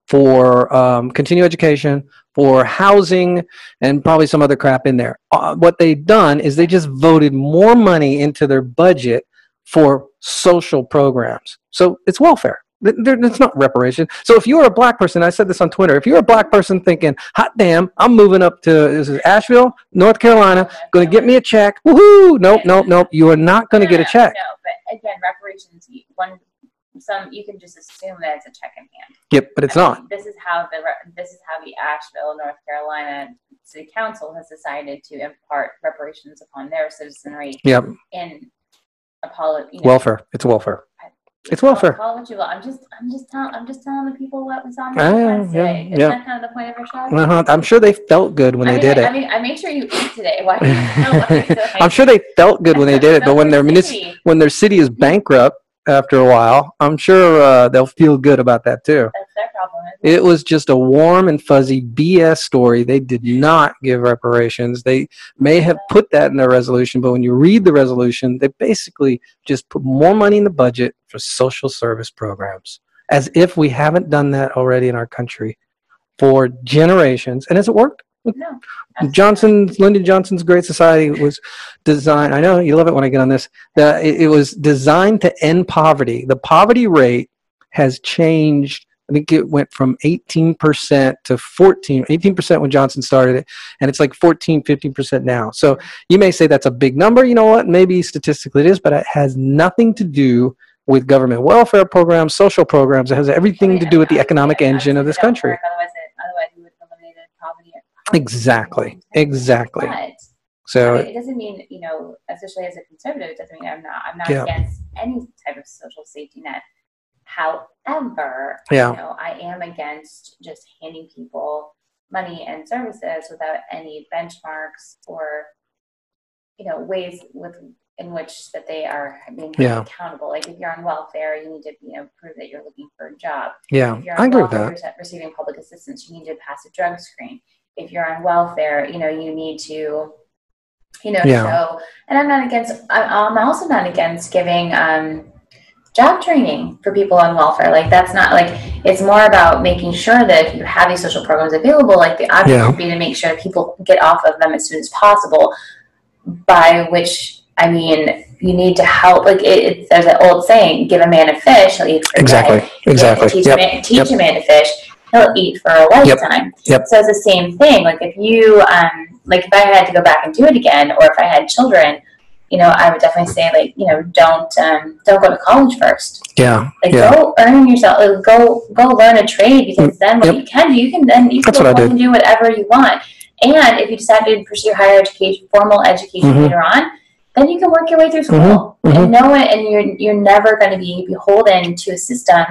for um, continuing education, for housing, and probably some other crap in there. Uh, what they've done is they just voted more money into their budget for social programs. So it's welfare. It's not reparation. So if you're a black person, I said this on Twitter. If you're a black person thinking, "Hot damn, I'm moving up to this is Asheville, North Carolina, going to get me a check," woohoo! Nope, nope, nope. You are not going to get a check. No, but again, reparations. you- One, some you can just assume that it's a check in hand. Yep, but it's I mean, not. This is how the this is how the Asheville, North Carolina City Council has decided to impart reparations upon their citizenry Yep, in Apollo. You know, welfare. It's welfare. It's call- welfare. Call what you will. I'm just, I'm just telling, I'm just telling the people what was on Ah, the yeah. Isn't yeah. that kind of the point of our show? Uh-huh. I'm sure they felt good when I they mean, did I, it. I mean, I made sure you eat today. Why? do you know why you're so I'm sure they felt good when they did it, but when their munis- City, when their city is bankrupt after a while, I'm sure uh, they'll feel good about that too. That's their problem. isn't It was just a warm and fuzzy BS story. They did not give reparations. They may have put that in their resolution, but when you read the resolution, they basically just put more money in the budget for social service programs, as if we haven't done that already in our country for generations. And has it worked? No. Johnson's Lyndon Johnson's Great Society was designed. I know you love it when I get on this. The, it, it was designed to end poverty. The poverty rate has changed. I think it went from 18% to 14, 18% when Johnson started it, and it's like 14, 15% now. So you may say that's a big number. You know what? Maybe statistically it is, but it has nothing to do with government welfare programs, social programs. It has everything not. to do with the economic engine of this country. work, Otherwise, it, otherwise we would eliminated poverty. Exactly. Exactly. But So it doesn't mean you know, especially as a conservative, it doesn't mean I'm not. I'm not Yeah. against any type of social safety net. However, Yeah. you know, I am against just handing people money and services without any benchmarks or you know ways with in which that they are being Yeah. accountable. Like if you're on welfare, you need to you know prove that you're looking for a job. yeah, If you're I agree with that. receiving public assistance, you need to pass a drug screen. If you're on welfare, you know, you need to, you know, Yeah. show. And I'm not against. I'm also not against giving um, job training for people on welfare. Like that's not like it's more about making sure that if you have these social programs available, like the object Yeah. would be to make sure people get off of them as soon as possible. By which I mean you need to help. Like it, it, there's an old saying: "Give a man a fish, he'll eat for a day." Exactly. Exactly. Teach, Yep. a man, teach Yep. a man to fish, he'll eat for a lifetime. Yep. So it's the same thing. Like if you, um, like if I had to go back and do it again, or if I had children, you know, I would definitely say like, you know, don't, um, don't go to college first. Yeah. Like Yeah. go earn yourself, like, go, go learn a trade because then what Yep. you can do, you can then you can That's go I on and do whatever you want. And if you decide to pursue higher education, formal education Mhm. later on, then you can work your way through school Mhm. and know it. And you're you're never going to be beholden to a system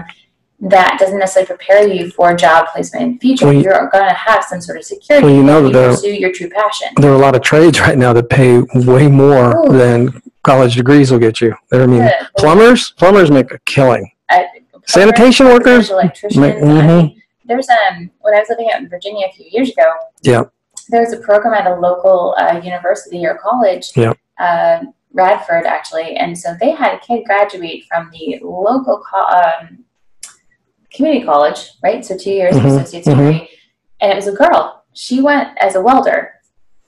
that doesn't necessarily prepare you for job placement in the future. Well, you- you're going to have some sort of security Well, you know that you pursue your true passion. There are a lot of trades right now that pay way more Ooh. than college degrees will get you. I mean, Good. plumbers, plumbers make a killing. I- Sanitation workers, electricians, make- I mhm. mean, there's um when I was living out in Virginia a few years ago. Yeah. There was a program at a local uh, university or college. Yeah. Uh, Radford actually, and so they had a kid graduate from the local co- um, community college, right? So two years of Mhm, associate's degree, and it was a girl. She went as a welder.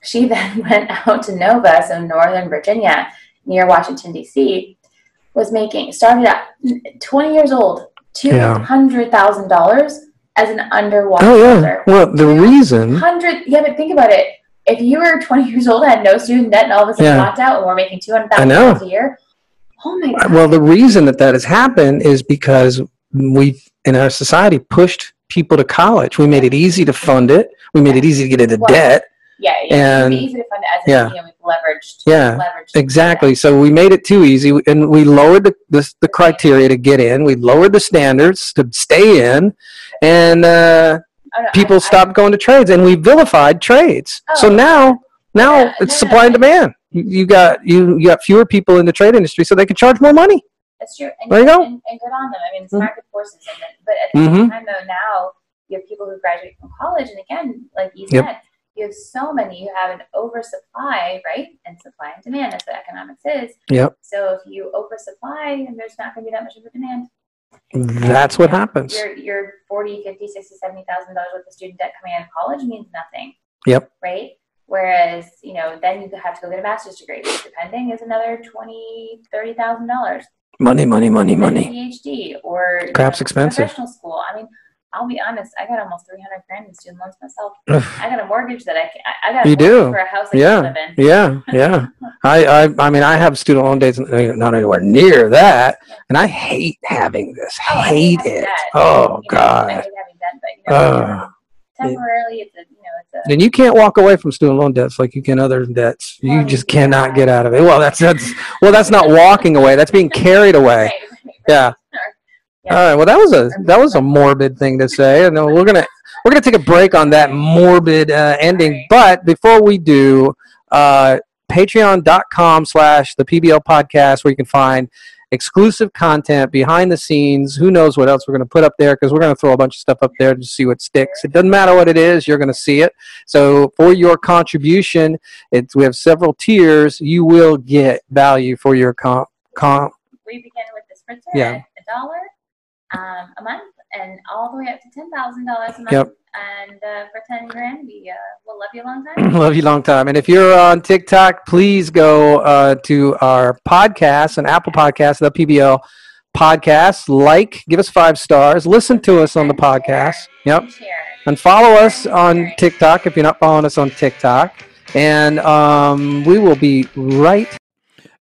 She then went out to Nova, so Northern Virginia, near Washington D.C. Was making started at 20 years old, two hundred thousand yeah. dollars as an underwater Oh yeah. welder. Well, the reason. Hundred, yeah, but think about it. If you were 20 years old, had no student debt, and all of a sudden Yeah. locked out, and we're making 200,000 dollars a year, oh my god! Well, the reason that that has happened is because we in our society pushed people to college. We made it easy to fund it. We made it easy to get into Well, debt. yeah, yeah, and- easy to fund it as yeah. you know, leveraged, Yeah, leveraged Exactly. So we made it too easy, and we lowered the, the the criteria to get in. We lowered the standards to stay in, and uh, Oh, no, people I- I- stopped going to trades, and we vilified trades. so Oh. now, now Yeah, it's no, supply no, and demand. You, you got you, you got fewer people in the trade industry, so they can charge more money. That's true. And, There you go. And, and good on them. I mean, it's Mhm. market forces. And then, but at the Mhm. same time, though, now you have people who graduate from college, and again, like you Yep. said, you have so many. You have an oversupply, right? And supply and demand. That's what economics is. Yep. So if you oversupply, and there's not going to be that much of a demand. That's what happens. Your your 40, 50, 60, 70,000 dollars worth of student debt coming out of college means nothing. Yep. Right? Whereas, you know, then you have to go get a master's degree, which depending is another twenty, thirty thousand dollars. Money, money, money, money. PhD or know, expensive. Professional school. I mean, I'll be honest. I got almost three hundred grand in student loans myself. I got a mortgage that I can. I, got a You do. for a house I Yeah. live in. Yeah, yeah. I, I, I mean, I have student loan days, uh, not anywhere near that, and I hate having this. Oh, I hate it. Oh You know, I God. hate having debt, but you know, Ugh. Temporarily, it's a you know, it's a. And you can't walk away from student loan debts like you can other debts. You just yeah. cannot get out of it. Well, that's that's well, that's not walking away. That's being carried away. Right, right, right. Yeah. Yeah. All right. Well, that was a that was a morbid thing to say, and we're gonna we're gonna take a break on that morbid uh, ending. But before we do, uh, Patreon.com slash the PBL podcast, where you can find exclusive content behind the scenes. Who knows what else we're gonna put up there? Because we're gonna throw a bunch of stuff up there to see what sticks. It doesn't matter what it is, you're gonna see it. So for your contribution, it's we have several tiers. You will get value for your comp. Com- We begin with the spritzer Yeah. at a dollar um, a month, and all the way up to ten thousand dollars a month. Yep. And uh, for ten grand, we uh, will love you a long time. Love you a long time. And if you're on TikTok, please go uh, to our podcast, an Apple podcast, the PBL podcast. Like, give us five stars. Listen to us on the podcast. Yep. And. And follow us on TikTok if you're not following us on TikTok. And um, we will be right.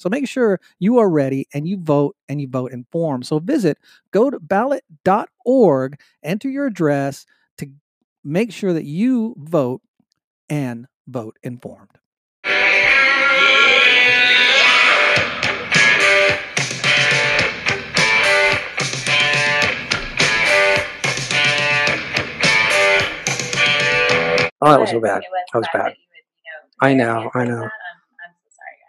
So make sure you are ready and you vote and you vote informed. So visit go to ballot.org, enter your address to make sure that you vote and vote informed. Oh, that was so bad. That was bad. that you would, you know, I know, I know.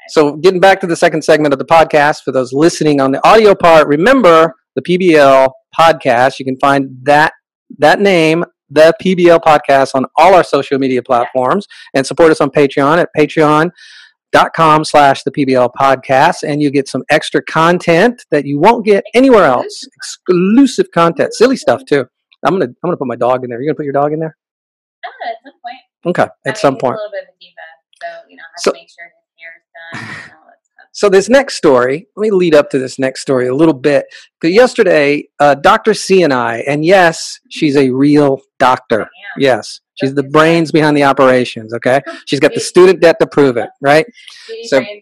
That. I'm, I'm so sorry, guys. So, getting back to the second segment of the podcast, for those listening on the audio part, remember the PBL podcast. You can find that that name, the PBL podcast, on all our social media platforms, and support us on Patreon at patreon.com slash the PBL podcast, and you get some extra content that you won't get anywhere else. Exclusive content, silly stuff too. I'm gonna I'm gonna put my dog in there. You're gonna put your dog in there? I at some point. Okay, I at mean, some point. a little bit of a diva, so you know, I have So- to make sure So this next story, let me lead up to this next story a little bit. 'Cause yesterday, uh, Dr. C and I, and yes, she's a real doctor. Yes, she's the brains behind the operations. Okay, she's got the student debt to prove it. Right So, brains, and talent.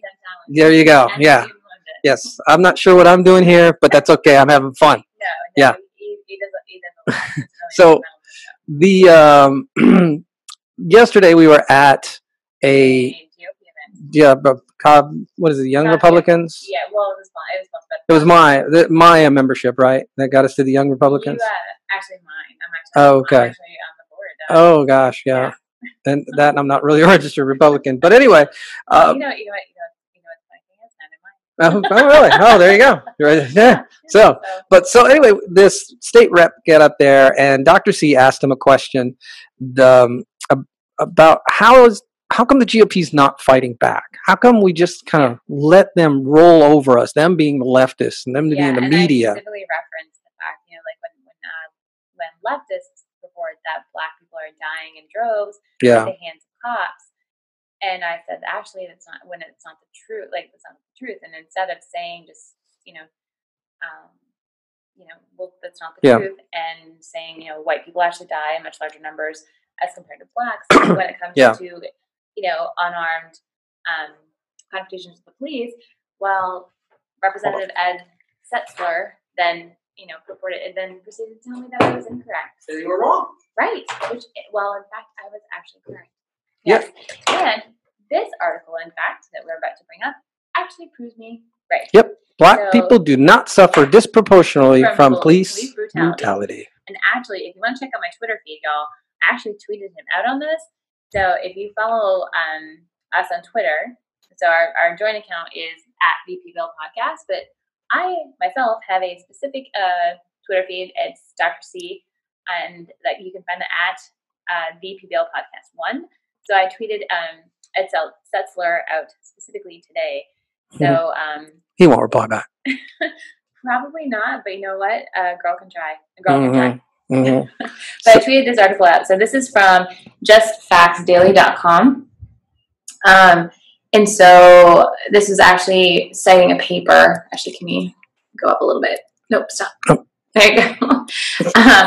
there, you go. Yeah, student loan debt. yes. I'm not sure what I'm doing here, but that's okay. I'm having fun. Yeah. He, he does, he does a lot. It's really So, the um, yesterday we were at a yeah, but Cobb, what is it, Young. Republicans? Yeah, well, it was my, It was It was my the Maya membership, right? That got us to the Young Republicans. You, uh, actually, mine. I'm actually. Oh, I'm okay. actually on the board. Uh, Oh gosh, yeah. And that I'm not really a registered Republican, but anyway. Uh, you know, you know what, you know, you know what the funny thing is? None of mine. oh, oh, really? Oh, there you go. Right. Yeah. So, but so anyway, this state rep get up there, and Dr. C asked him a question the, um, about how is how come the GOP's not fighting back? How come we just kind of let them roll over us? Them being the leftists and them being the media. I specifically referenced the fact, you know, like when when uh, when leftists report that black people are dying in droves Yeah. at the hands of cops, and I said, actually, that's not when it's not the truth. Like it's not the truth. And instead of saying just, you know, um, you know, well, that's not the Yeah. truth, and saying, you know, white people actually die in much larger numbers as compared to blacks when it comes Yeah. to, you know, unarmed um, confrontations with the police. Well, Representative Ed Setzler then, you know, purported and then proceeded to tell me that I was incorrect. So you were wrong. Right. Which, well, in fact, I was actually correct. Yes. And this article, in fact, that we're about to bring up, actually proves me right. Yep. Black So- people do not suffer disproportionately From from police, police brutality. brutality. And actually, if you want to check out my Twitter feed, y'all, I actually tweeted him out on this. So if you follow um, us on Twitter, so our, our joint account is at the PBL Podcast, but I myself have a specific uh, Twitter feed. It's Dr. C, and that you can find it at uh, the PBL Podcast One. So I tweeted um, Ed Setzler out specifically today. So um, He won't reply back. probably not, but you know what? A girl can try. A girl can try. Mhm. But I tweeted this article out. So this is from justfactsdaily.com. Um, and so this is actually citing a paper. Actually, can we go up a little bit? Nope, stop. Oh. There you go. um,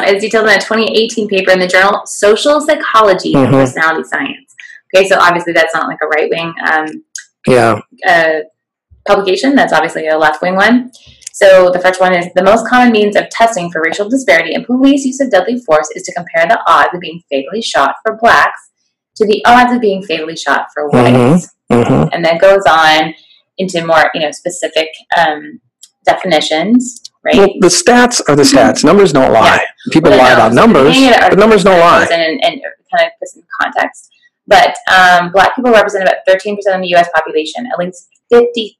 it's detailed in a 2018 paper in the journal Social Psychology and Mhm. Personality Science. Okay, so obviously that's not like a right wing um, Yeah. uh, publication. That's obviously a left wing one. So the first one is the most common means of testing for racial disparity in police use of deadly force is to compare the odds of being fatally shot for blacks to the odds of being fatally shot for whites. hmm And that goes on into more, you know, specific um, definitions, right? Well, the stats are the stats. Numbers don't lie. People Well, lie no, about numbers, the but numbers don't lie. And, and kind of puts in context. But um, black people represent about 13% of the U.S. population, at least 53%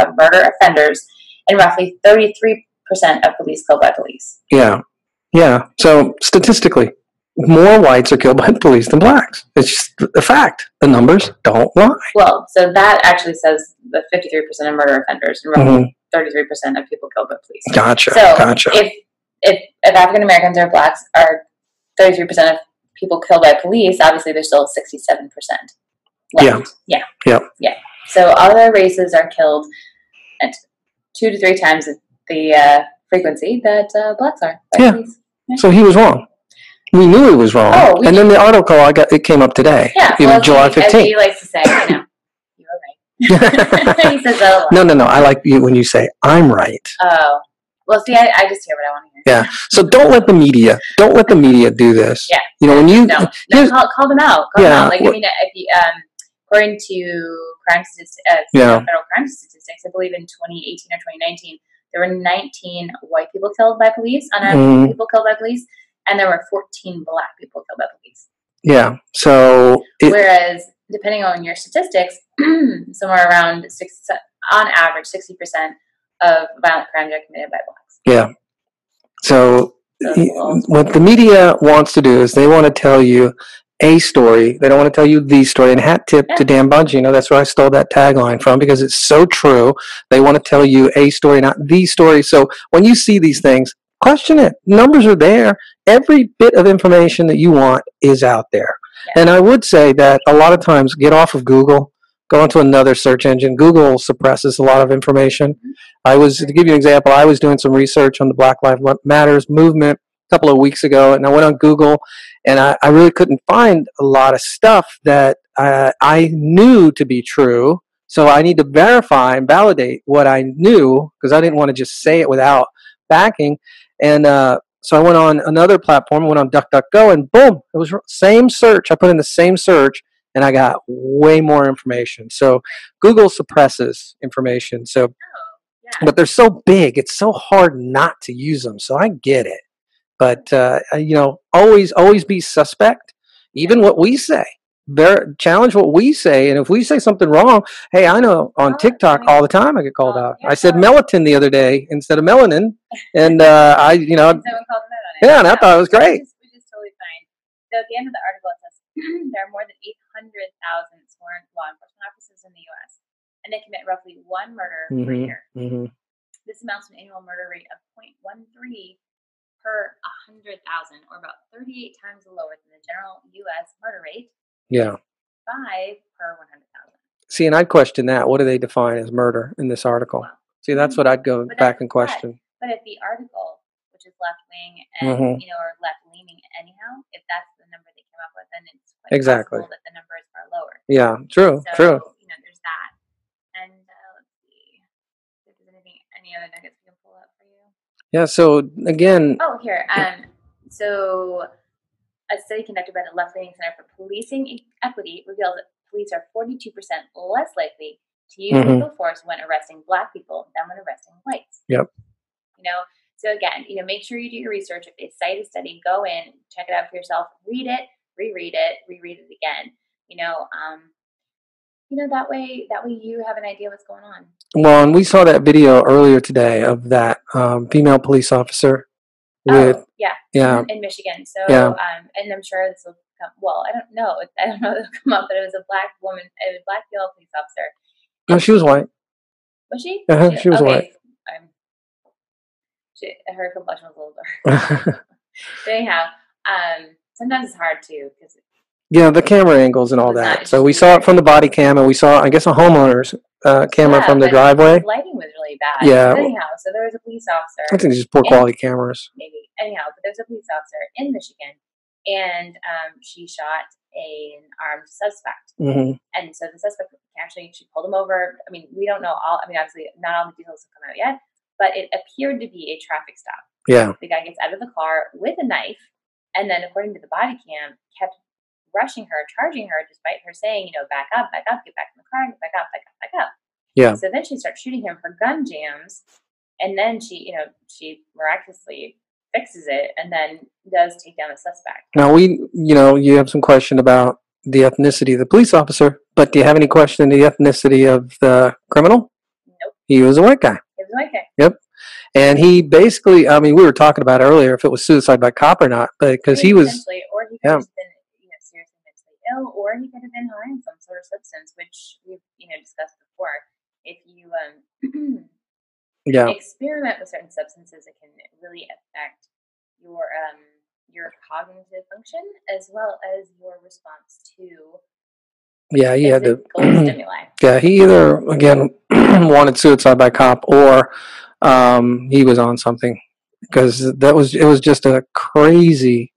of murder offenders, and roughly 33% of police killed by police. Yeah. Yeah. So statistically, more whites are killed by police than blacks. It's just a fact. The numbers don't lie. Well, so that actually says the 53% of murder offenders and roughly mm-hmm. 33% of people killed by police. Gotcha. So gotcha. if if if African Americans or blacks are 33% of people killed by police, obviously there's still 67% left. Yeah. Yeah. Yeah. So other races are killed two to three times the uh, frequency that uh, blacks are by Yeah. so he was wrong. We knew he was wrong. Oh, we and then the article I got it came up today. Yeah. Well, July he, as fifteenth. he likes to say, you know, you were right. he says that lot. no, no, no. I like you when you say I'm right. Oh. Well, see, I, I just hear what I want to hear. Yeah. So don't let the media don't let the media do this. Yeah. You know when you No, no here's- call, call them out. Call Yeah, them out. Like, I what- mean, if you, um, according to crime statistics, uh, Yeah. federal crime statistics, I believe in 2018 or 2019, there were 19 white people killed by police, unarmed Mhm. people killed by police, and there were 14 black people killed by police. yeah. So it, Whereas, depending on your statistics, somewhere around six, on average, 60% of violent crimes are committed by blacks. yeah. So So, what the media wants to do is they want to tell you a story. They don't want to tell you the story. And hat tip to Dan Bongino. You know, that's where I stole that tagline from because it's so true. They want to tell you a story, not the story. So when you see these things, question it. Numbers are there. Every bit of information that you want is out there. Yeah. And I would say that a lot of times get off of Google, go into another search engine. Google suppresses a lot of information. Mm-hmm. I was, to give you an example, I was doing some research on the Black Lives Matters movement couple of weeks ago, and I went on Google, and I, I really couldn't find a lot of stuff that uh, I knew to be true. So I need to verify and validate what I knew because I didn't want to just say it without backing. And uh, So I went on another platform, went on DuckDuckGo, and boom, it was same search. I put in the same search, and I got way more information. So Google suppresses information. So, Oh, yeah. but they're so big, it's so hard not to use them. So I get it. But uh, you know, always, always be suspect. Even what we say, ver- challenge what we say, and if we say something wrong, hey, I know on Oh, TikTok all the time I get called out. I said melatonin the other day instead of melanin, and uh, I, you know, And someone called them out on it. Yeah, and I thought it was great. is- Which is totally fine. So at the end of the article, it says there are more than 800,000 sworn law enforcement officers in the U.S., and they commit roughly one murder per Mhm. year. mhm. This amounts to an annual murder rate of 0.13 per 100,000, or about 38 times lower than the general U.S. murder rate, yeah. 5 per 100,000. See, and I'd question that. What do they define as murder in this article? Well, See, that's what I'd go back and question. But if the article, which is left wing and Mhm. you know, or left leaning anyhow, if that's the number they came up with, then it's quite Exactly. that the numbers are lower. Yeah, true, So true. you know, there's that. And uh, let's see if there's anything, any other nuggets we can pull up for you. Yeah. So again, Oh, here. Um, so a study conducted by the Left Leaning Center for Policing Equity reveals that police are 42% less likely to use Mhm. lethal force when arresting black people than when arresting whites. Yep. You know, so again, you know, make sure you do your research. If they cite a study, go in, check it out for yourself, read it, reread it, reread it again. You know, um, you know that way, that way you have an idea what's going on. well, and we saw that video earlier today of that um, female police officer with oh, yeah, yeah, in Michigan. So, Yeah. um, and I'm sure this will come. Well, I don't know. I don't know if it'll come up, but it was a black woman, a black female police officer. no, she was white. Was she? Uh-huh, she was white. I'm, she, her complexion was a little dark. But anyhow, um, sometimes it's hard too because yeah, the camera angles and all that. So we saw it from the body cam, and we saw, I guess, a homeowner's uh, camera Yeah, from the driveway. lighting was really bad. Yeah. But anyhow, so there was a police officer. I think it's are poor quality cameras. maybe anyhow, but there's a police officer in Michigan, and um, she shot an armed suspect. hmm And so the suspect actually, she pulled him over. I mean, we don't know all. I mean, obviously, not all the details have come out yet, but it appeared to be a traffic stop. Yeah, The guy gets out of the car with a knife, and then, according to the body cam, kept rushing her, charging her, despite her saying, you know, back up, back up, get back in the car, get back up, back up, back up. yeah, So then she starts shooting him for gun jams, and then she, you know, she miraculously fixes it, and then does take down the suspect. Now we, you know, you have some question about the ethnicity of the police officer, but do you have any question the ethnicity of the criminal? Nope, He was a white guy, it was my guy. Yep. And he basically, I mean, we were talking about earlier if it was suicide by cop or not, because he was, or he yeah. have been, you know, seriously or he could have been high on some sort of substance, which we've, you know, discussed before. If you um, yeah, experiment with certain substances, it can really affect your um your cognitive function as well as your response to yeah, he had to, yeah, he either again wanted suicide by cop or um, he was on something because that was it was just a crazy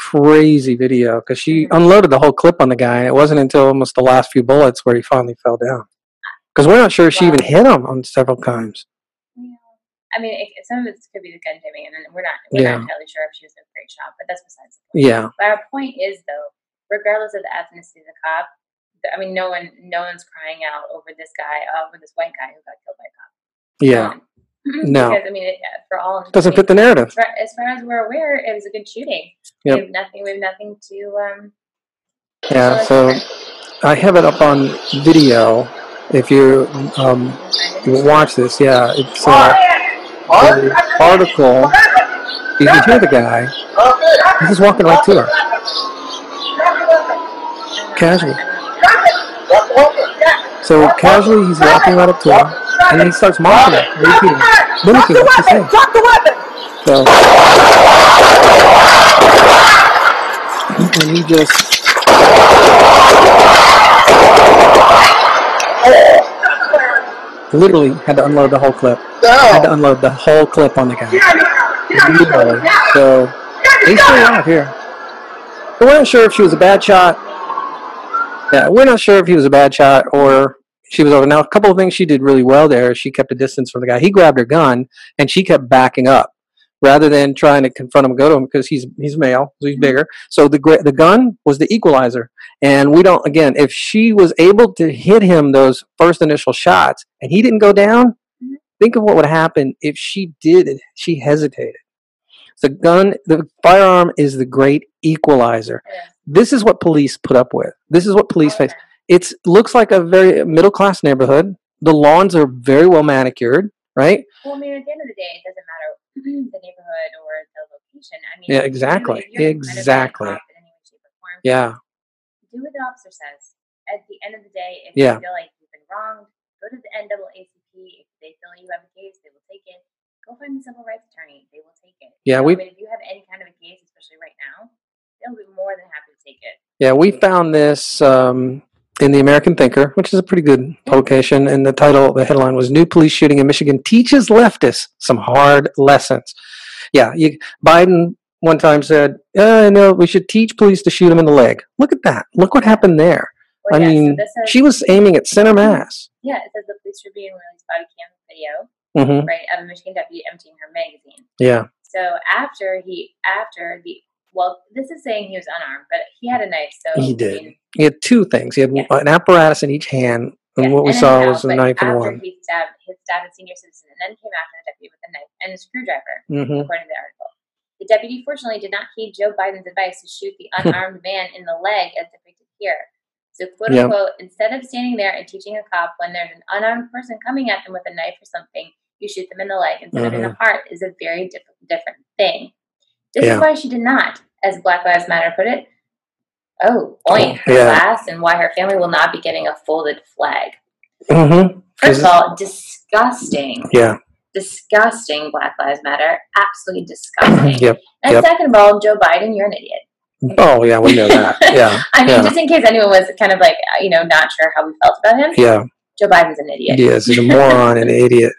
crazy video because she unloaded the whole clip on the guy and it wasn't until almost the last few bullets where he finally fell down because we're not sure if she even hit him on several times Yeah. I mean, it, some of it could be the gun jamming, and we're not we're Yeah. not entirely sure if she was in a great shot, but that's besides the point. yeah But our point is, though, regardless of the ethnicity of the cop, I mean, no one no one's crying out over this guy, uh, over this white guy who got killed by a cop. yeah Um, No. because I mean, it, for all doesn't fit the narrative As far, as far as we're aware, it was a good shooting. Yep. We have nothing. We have nothing to. Um, yeah show so i have it up on video if you um you watch this yeah it's uh, the article you can hear the guy he's just walking right to her casually. So casually, he's walking right up to her, and then he starts mocking her, repeating, mimicking what she's saying. So, and he just literally had to unload the whole clip. Had to unload the whole clip on the guy. Literally. So he's still alive here. But we're not sure if she was a bad shot. Yeah, we're not sure if he was a bad shot or she was over. Now, a couple of things she did really well there. She kept a distance from the guy. He grabbed her gun and she kept backing up. rather than trying to confront him, go to him because he's he's male, so he's Mhm. bigger. So the the gun was the equalizer, and we don't. Again, if she was able to hit him those first initial shots and he didn't go down, Mhm. think of what would happen if she did. She hesitated. The gun, the firearm, is the great equalizer. This is what police put up with. This is what police face. It's looks like a very middle class neighborhood. The lawns are very well manicured, right? Well, I mean, at the end of the day, it doesn't matter the neighborhood or the location. I mean, Yeah, exactly. Exactly. in any way, shape, or form, Yeah, do what the officer says. At the end of the day, if Yeah. you feel like you've been wronged, go to the NAACP. If they feel you have a case, they will take it. Go find a civil rights attorney. They will take it. Yeah, we- I mean, if you have any kind of a case, especially right now, they'll be more than happy to take it. yeah. We found this um, in the American Thinker, which is a pretty good publication, and the title, the headline was "New Police Shooting in Michigan Teaches Leftists Some Hard Lessons." Yeah, you, Biden one time said, uh, "No, we should teach police to shoot him in the leg." Look at that! Look what happened there. Well, I yeah, mean, this says, she was aiming at center mass. yeah, it says the police Tribune released body cam video, hmm right, of a Michigan deputy emptying her magazine. Yeah, So after he, after the, well, this is saying he was unarmed, but he had a knife. So He I did. mean, he had two things. He had Yeah. an apparatus in each hand, and yeah, what we then saw was a knife in one. He stabbed, he stabbed a senior citizen, and then came after the deputy with a knife and a screwdriver, hmm according to the article. The deputy fortunately did not heed Joe Biden's advice to shoot the unarmed man in the leg as depicted here. So, quote Yeah. unquote, instead of standing there and teaching a cop when there's an unarmed person coming at them with a knife or something, you shoot them in the leg instead of in the heart is a very diff- different thing. This Yeah. is why she did not, as Black Lives Matter put it. Oh, point her Yeah. class and why her family will not be getting a folded flag. hmm First of all, disgusting, Yeah. disgusting. Black Lives Matter, absolutely disgusting. Yep. And Yep. second of all, Joe Biden, you're an idiot. Oh yeah, we know that. Yeah. I mean, yeah. just in case anyone was kind of like, you know, not sure how we felt about him, Yeah. Joe Biden's an idiot. Yes, he's a moron and an idiot,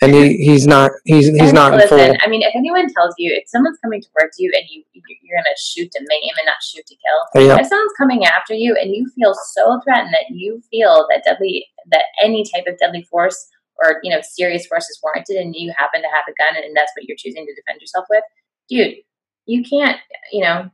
and he, he's not. He's he's And not listen, full. I mean, if anyone tells you, if someone's coming towards you and you you're gonna shoot to maim and not shoot to kill, oh, Yeah. if someone's coming after you and you feel so threatened that you feel that deadly that any type of deadly force or you know serious force is warranted and you happen to have a gun and that's what you're choosing to defend yourself with, dude, you can't you know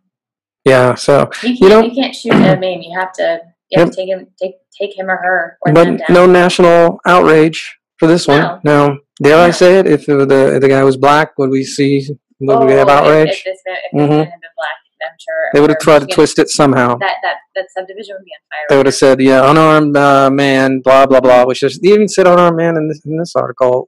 Yeah. So, you can't You you, can't shoot to maim. You have to have to take him take take him or her or but no national outrage for this one. No. No. Dare I say it? If the the guy was black, would we see? Would we have Oh, if- outrage? If, this, if Mhm. this man had been black, I'm sure they would have tried to twist it somehow. that that that subdivision would be on fire. They would have said, "Yeah, unarmed uh, man, blah blah blah," which is they even said unarmed man in this, in this article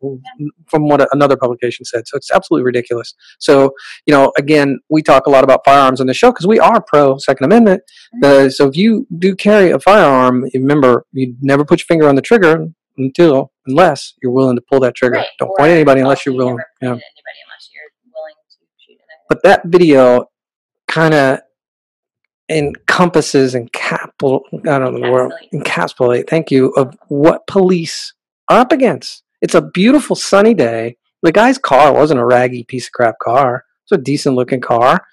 from what another publication said. So it's absolutely ridiculous. So you know, again, we talk a lot about firearms on the show because we are pro Second Amendment. Uh, so if you do carry a firearm, remember you never put your finger on the trigger until unless you're willing to pull that trigger. Right, Don't or point anybody unless you're willing. Yeah. point at anybody unless you're willing to shoot at But that video kind of encompasses and capital I don't know the word encapsulate. Thank you of what police are up against. It's a beautiful sunny day. The guy's car wasn't a raggy piece of crap car. It's a decent looking car,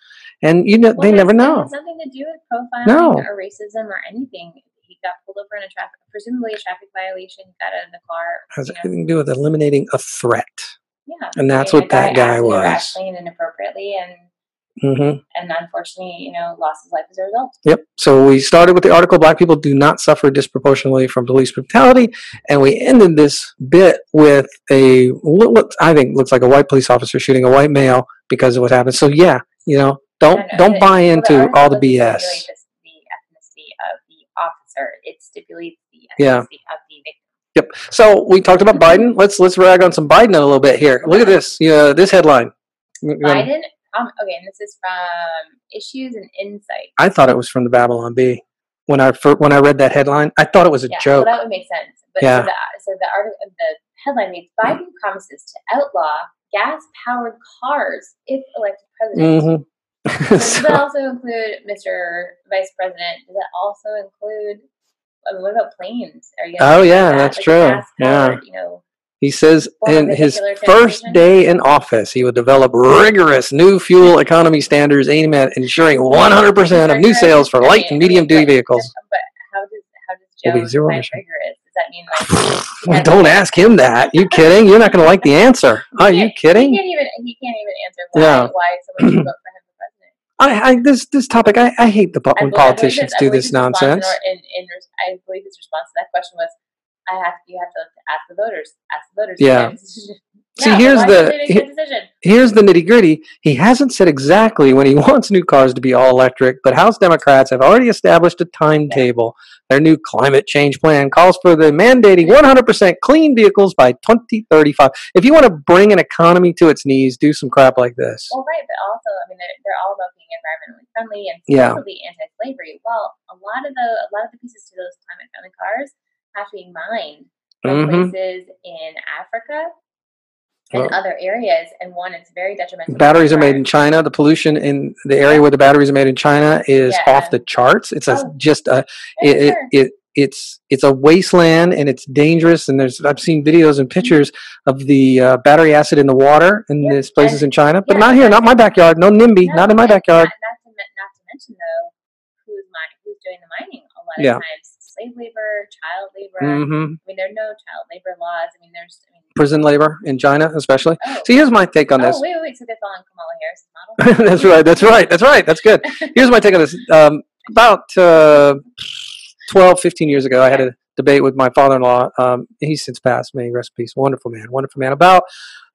and you know Well, they never know. has nothing to do with profiling No. or racism or anything. He got pulled over in a traffic, presumably a traffic violation. Got out of the car. has everything to do with eliminating a threat. yeah, and I that's mean, what that guy was. inappropriately, and hmm and unfortunately, you know, lost his life as a result. Yep. So we started with the article Black people do not suffer disproportionately from police brutality. And we ended this bit with a what I think looks like a white police officer shooting a white male because of what happened. So yeah, you know, don't don't buy into all the BS. this- the ethnicity of the officer. It stipulates the Yeah. ethnicity of the victim. Yep. So we talked about mm-hmm. Biden. Let's let's rag on some Biden a little bit here. Look at uh-huh. this. Yeah, this headline. Um, Biden. Um, okay, and this is from Issues and Insight. I thought it was from the Babylon Bee. When I fir- when I read that headline, I thought it was a yeah, joke. well, that would make sense. But Yeah. so the so the article, the headline reads: Biden promises to outlaw gas-powered cars if elected president. hmm So does that also include Mr. Vice President? Does that also include? I mean, what about planes? Are you? Oh, yeah, that? that's Like true. gas-powered, You know, He says in his first day in office, he would develop rigorous new fuel economy standards aimed at ensuring 100% of new sales for light and medium duty vehicles. But how does how does Will be Joe zero rigorous? Does that mean like Don't ask him that. You kidding? You're not going to like the answer. Are you He kidding? can't even he can't even answer why Yeah. why someone should vote for him for president. I, I this this topic. I, I hate the po- when politicians do this nonsense. In, in, res- I believe his response to that question was, "I have you have to ask the voters. Ask the voters." Yeah. decision." See, Yeah, here's the- did they make he- that decision? Here's the nitty gritty. He hasn't said exactly when he wants new cars to be all electric, but House Democrats have already established a timetable. Their new climate change plan calls for the mandating 100% clean vehicles by 2035. If you want to bring an economy to its knees, do some crap like this. Well, right, but also, I mean, they're, they're all about being environmentally friendly and Yeah. anti-slavery. Well, a lot of the a lot of the pieces to those climate-friendly cars have to mined from Mhm. places in Africa and Well- other areas, and one, it's very detrimental. Batteries are made in. China. The pollution in the area where the batteries are made in China is Yeah. off the charts. It's a, Oh. just a it, it, sure. it it's it's a wasteland and it's dangerous and there's I've seen videos and pictures of the uh, battery acid in the water in Mm-hmm. These places and- in China, but yeah, not here, not my backyard. No NIMBY, No, not in my backyard. Not, not, to, not to mention though, who's who's doing the mining? A lot of Yeah. times, slave labor, child labor. hmm I mean, there are no child labor laws. I mean, there's. I mean, Prison labor in China, especially. oh, So here's my take on oh this. wait, wait, wait. So they're following Kamala Harris's model. that's right. That's right. That's right. That's good. Here's my take on this. Um, about uh, 12, 15 years ago, I had a debate with my father-in-law. Um, he's since passed. May he rest in peace. Wonderful man. Wonderful man. About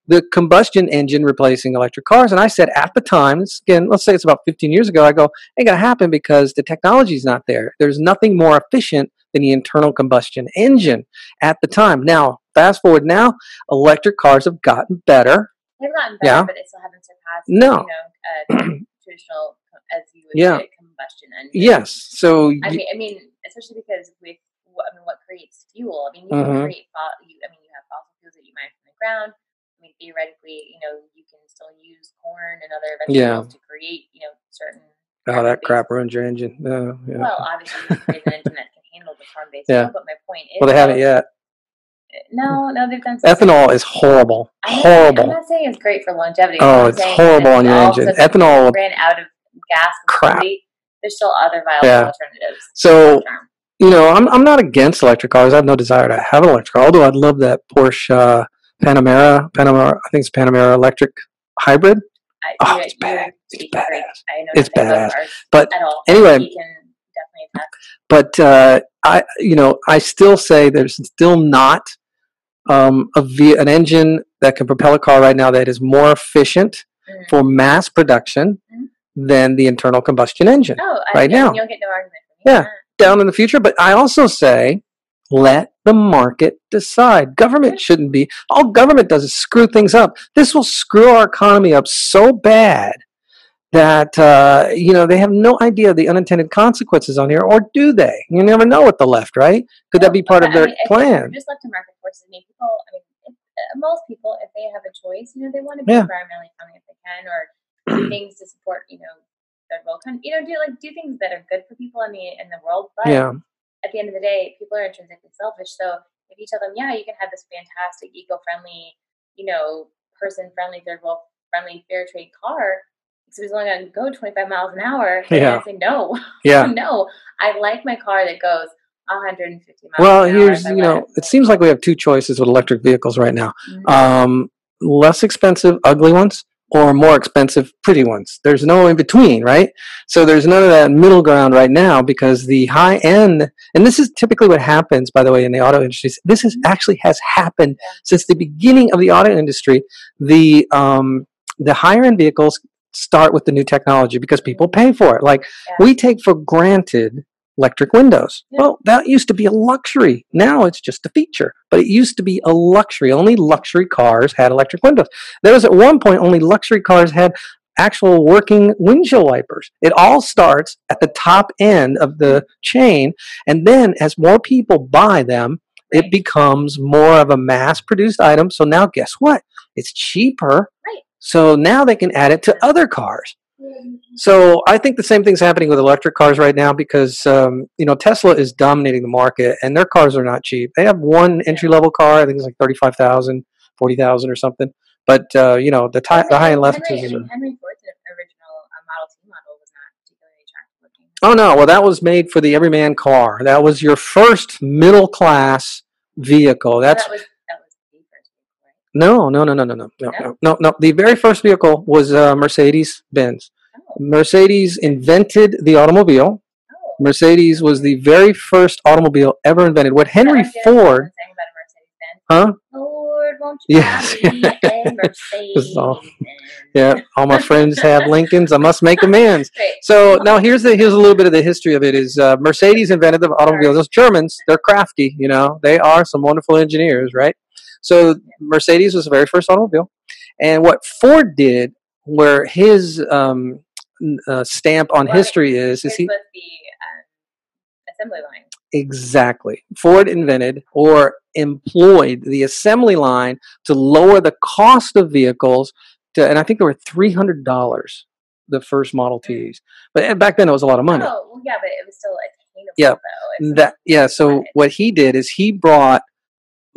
the combustion engine replacing electric cars. And I said at the time, again, let's say it's about 15 years ago, I go, ain't going to happen because the technology's not there. There's nothing more efficient than the internal combustion engine at the time. Now, fast forward now, electric cars have gotten better. They've gotten better, Yeah. but they still haven't surpassed. No. You know, uh, traditional, as you would Yeah. say, combustion engine. Yes. So, I mean, I mean, especially because with what, I mean, what creates fuel? I mean, you Mhm. can create. You, I mean, you have fossil fuels that you mine from the ground. I mean, theoretically, you know, you can still use corn and other Yeah. vegetables to create, you know, certain. oh, that crap ruins your engine. No, yeah. Well, obviously, you can create an engine that can handle the corn-based Yeah. fuel. But my point is, well, they haven't yet. No, no, they've done. Ethanol is horrible. I'm not Horrible. I'm not saying it's great for longevity. Oh, I'm it's horrible on your engine. of a sudden Ethanol- ran out of gas. Crap. completely. There's still other viable Yeah. alternatives. So, you know, I'm, I'm not against electric cars. I have no desire to have an electric car, although I'd love that Porsche uh, Panamera, Panamera, I think it's Panamera electric hybrid. I, Oh, you- it's bad. It's badass. I know It's nothing about badass. cars But at all. anyway- he can definitely but uh, I, you know, I still say there's still not um, a an engine that can propel a car right now that is more efficient Mhm. for mass production Mhm. than the internal combustion engine. Oh, right I now. you'll get no. Yeah. down in the future. But I also say, let the market decide. Government shouldn't be. All government does is screw things up. This will screw our economy up so bad that uh, you know they have no idea the unintended consequences on here, or do they? You never know with the left, right? Could that be part of I their mean, plan? Just left to market forces, I mean, people. I mean, if, uh, most people, if they have a choice, you know, they want to be Yeah. environmentally friendly if they can, or do things to support, you know, third world country. You know, do like do things that are good for people in the in the world. But Yeah, at the end of the day, people are intrinsically selfish. So if you tell them, yeah, you can have this fantastic eco-friendly, you know, person-friendly, third world friendly, fair trade car, because it's only going to go 25 miles an hour, they're Yeah. say no, yeah. no. I like my car that goes 150 miles. Well, here's you know, it seems like we have two choices with electric vehicles right now. Mhm. um, less expensive ugly ones or more expensive pretty ones. There's no in between right? So there's none of that middle ground right now because the high end and this is typically what happens by the way in the auto industry. This is actually has happened since the beginning of the auto industry. The um, the higher end vehicles start with the new technology because people pay for it. Like Yeah. we take for granted electric windows. Yeah. Well, that used to be a luxury. Now it's just a feature, but it used to be a luxury. Only luxury cars had electric windows. There was at one point only luxury cars had actual working windshield wipers. It all starts at the top end of the chain, and then as more people buy them, it becomes more of a mass produced item. So now guess what? It's cheaper. Right. So now they can add it to other cars. So I think the same thing's happening with electric cars right now because um, you know Tesla is dominating the market and their cars are not cheap. They have one entry level car, I think it's like 35,000, 40,000 or something. But uh, you know the, ti- the high end Henry. I mean, Henry Ford's original uh, Model T model was not particularly attractive looking. Oh no, well that was made for the everyman car. That was your first middle class vehicle. That's that that was the first vehicle, right? No, no, no, no, no, no, no, No? no, no, no. The very first vehicle was uh, Mercedes Benz. Oh, Mercedes invented the automobile. oh. Mercedes was the very first automobile ever invented. What Henry get Ford, someone saying about a Mercedes-Benz. huh? Lord, won't you Yes. Mercedes? all- Yeah, all my friends have Lincolns. I must make amends. So now here's the here's a little bit of the history of it. Is uh, Mercedes invented the automobile? Those Germans, they're crafty. You know, they are some wonderful engineers, right? So Mercedes was the very first automobile, and what Ford did, where his um, uh, stamp on history is, is Here's he the um, assembly line. exactly Ford invented or employed the assembly line to lower the cost of vehicles to, and I think there were three hundred dollars the first Model Ts, but uh, back then it was a lot of money. Oh, well, yeah, but it was still attainable. Yeah, though. that yeah so what he did is he brought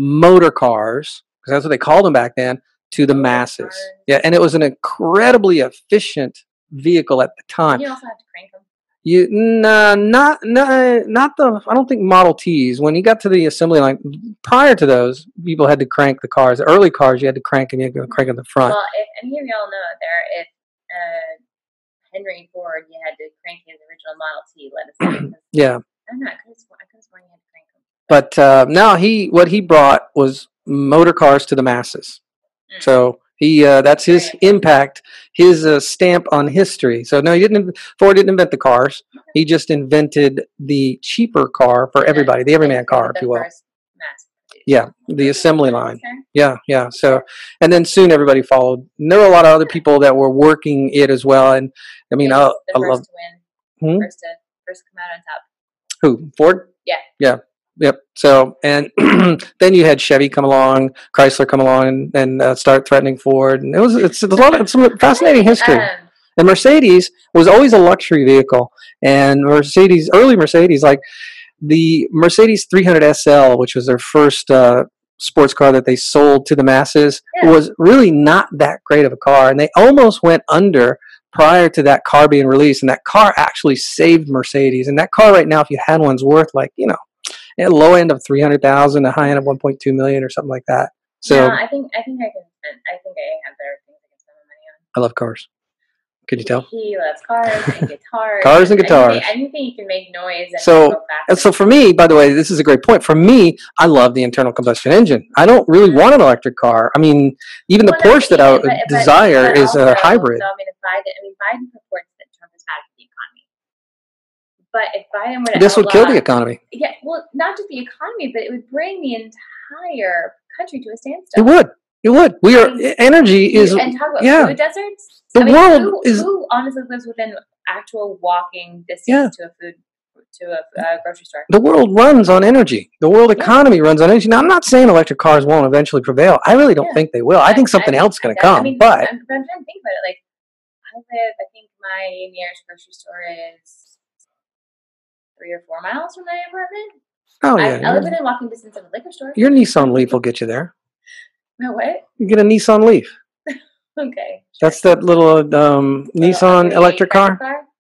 motor cars because that's what they called them back then to the Motor masses cars. yeah and it was an incredibly efficient vehicle at the time You also have to crank them. you nah, not nah, not the i don't think model t's when you got to the assembly line prior to those people had to crank the cars the early cars you had to crank them you had to crank in the front Well, if any of y'all know there, if uh, Henry Ford, you had to crank his original Model T, let us know. yeah I'm not. I could have sworn, I could've sworn you had to crank them. But uh, now he what he brought was motor cars to the masses Mm. So he uh, that's his Very impact, his uh, stamp on history. So no, he didn't. Ford didn't invent the cars. He just invented the cheaper car for everybody, the everyman car, if you will. first mass produced. Yeah, the assembly line. Yeah, yeah. So and then soon everybody followed. And there were a lot of other people that were working it as well. And I mean, I, I first love to win, Hmm? first to first to come out on top. who Ford. Yeah. Yeah. Yep. So and then you had Chevy come along, Chrysler come along, and, and uh, start threatening Ford, and it was it's a lot of it's some fascinating history. Um, And Mercedes was always a luxury vehicle. And Mercedes, early Mercedes, like the Mercedes 300 SL, which was their first uh, sports car that they sold to the masses, Yeah. was really not that great of a car. And they almost went under prior to that car being released. And that car actually saved Mercedes. And that car right now, if you had one's worth like, you know, a low end of 300,000, a high end of 1.2 million or something like that. So no, I think I think I can. spend- I think I have better things I can spend my money on. I love cars. Can you tell? He loves cars and guitars. Cars and guitars. Anything, anything you can make noise and So- And so for me, by the way, this is a great point. For me, I love the internal combustion engine. I don't really want an electric car. I mean, even the Well, no, Porsche that I but- but- desire but is a hybrid. So I mean, Biden, I mean, Biden purports that Trump is bad for the economy. But if Biden were to This would kill the economy. Yeah, well, not just the economy, but it would bring the entire country to a standstill. It would. It would. We are I mean, energy is and talk about yeah. food deserts. The I mean, world who, is- who honestly lives within actual walking distance Yeah. to a food to a uh, grocery store. the world runs on energy. The world Yeah. economy runs on energy. Now, I'm not saying electric cars won't eventually prevail. I really don't Yeah. think they will. I think something else is going to I- I come. mean, but I'm, I'm trying to think about it. Like, I live. I think my nearest grocery store is three or four miles from my apartment. oh I, I yeah, live within walking distance of a liquor store. your Nissan Leaf will get you there. No way. You get a Nissan Leaf. Okay. That's that little um, Nissan electric car.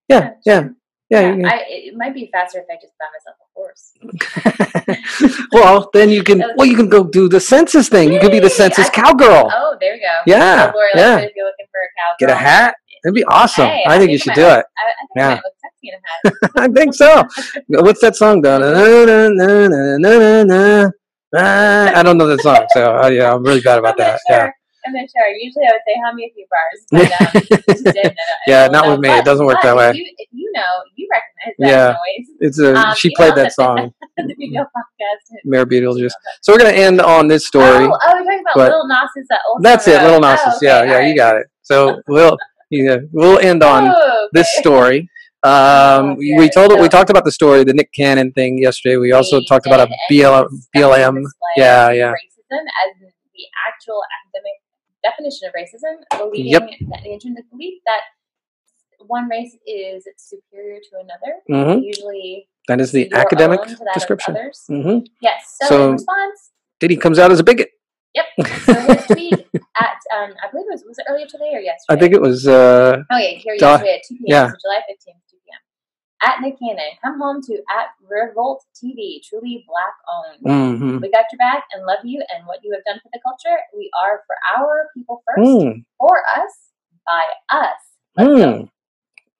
Yeah, yeah, sure. yeah. you- I, it might be faster if I just buy myself a horse. well, then you can. Well, you can go do the census thing. You could be the census I- cowgirl. Oh, there we go. Yeah, So Laura, like, yeah. If you're looking for a cow, Get a hat. It'd be awesome. Hey, I think you should do it. I, I think Yeah. I might look sexy in a hat. I think so. What's that song? Da- na- na- na- na- na- na-. Ah, I don't know that song, so uh, yeah, I'm really bad about that. sure. I'm not sure. Usually I would say how me a few bars, but um, didn't, I don't- Yeah, don't with me. It doesn't work that way. You, you know, you recognize that Yeah. noise. It's a Um, she played know that song, the video podcast. Mayor Beetlejuice. So we're gonna end on this story. Oh, oh, we're talking about Little Nas's that old That's it, Little. Nassus. Oh, okay, yeah, yeah, all you got it. So we'll yeah, we'll end on Oh, this story. Um, Oh, we, told we talked about the story, the Nick Cannon thing yesterday. We also We talked about a BLM, BLM. Yeah, yeah. Racism as the actual academic definition of racism, believing Yep. that the intrinsic belief that one race is superior to another, hmm usually That is the academic own to that of description. others. hmm Yes. So, So- in response, Diddy comes out as a bigot. Yep. so his tweet at um, I believe it was was it earlier today or yesterday? I think it was. Uh, Oh yeah, here yesterday at two p.m. Yeah. So July fifteenth. At Nick Cannon. Come home to at Revolt TV, truly black owned. hmm We got your back and love you and what you have done for the culture. We are for our people first, Mm. for us, by us. Hmm.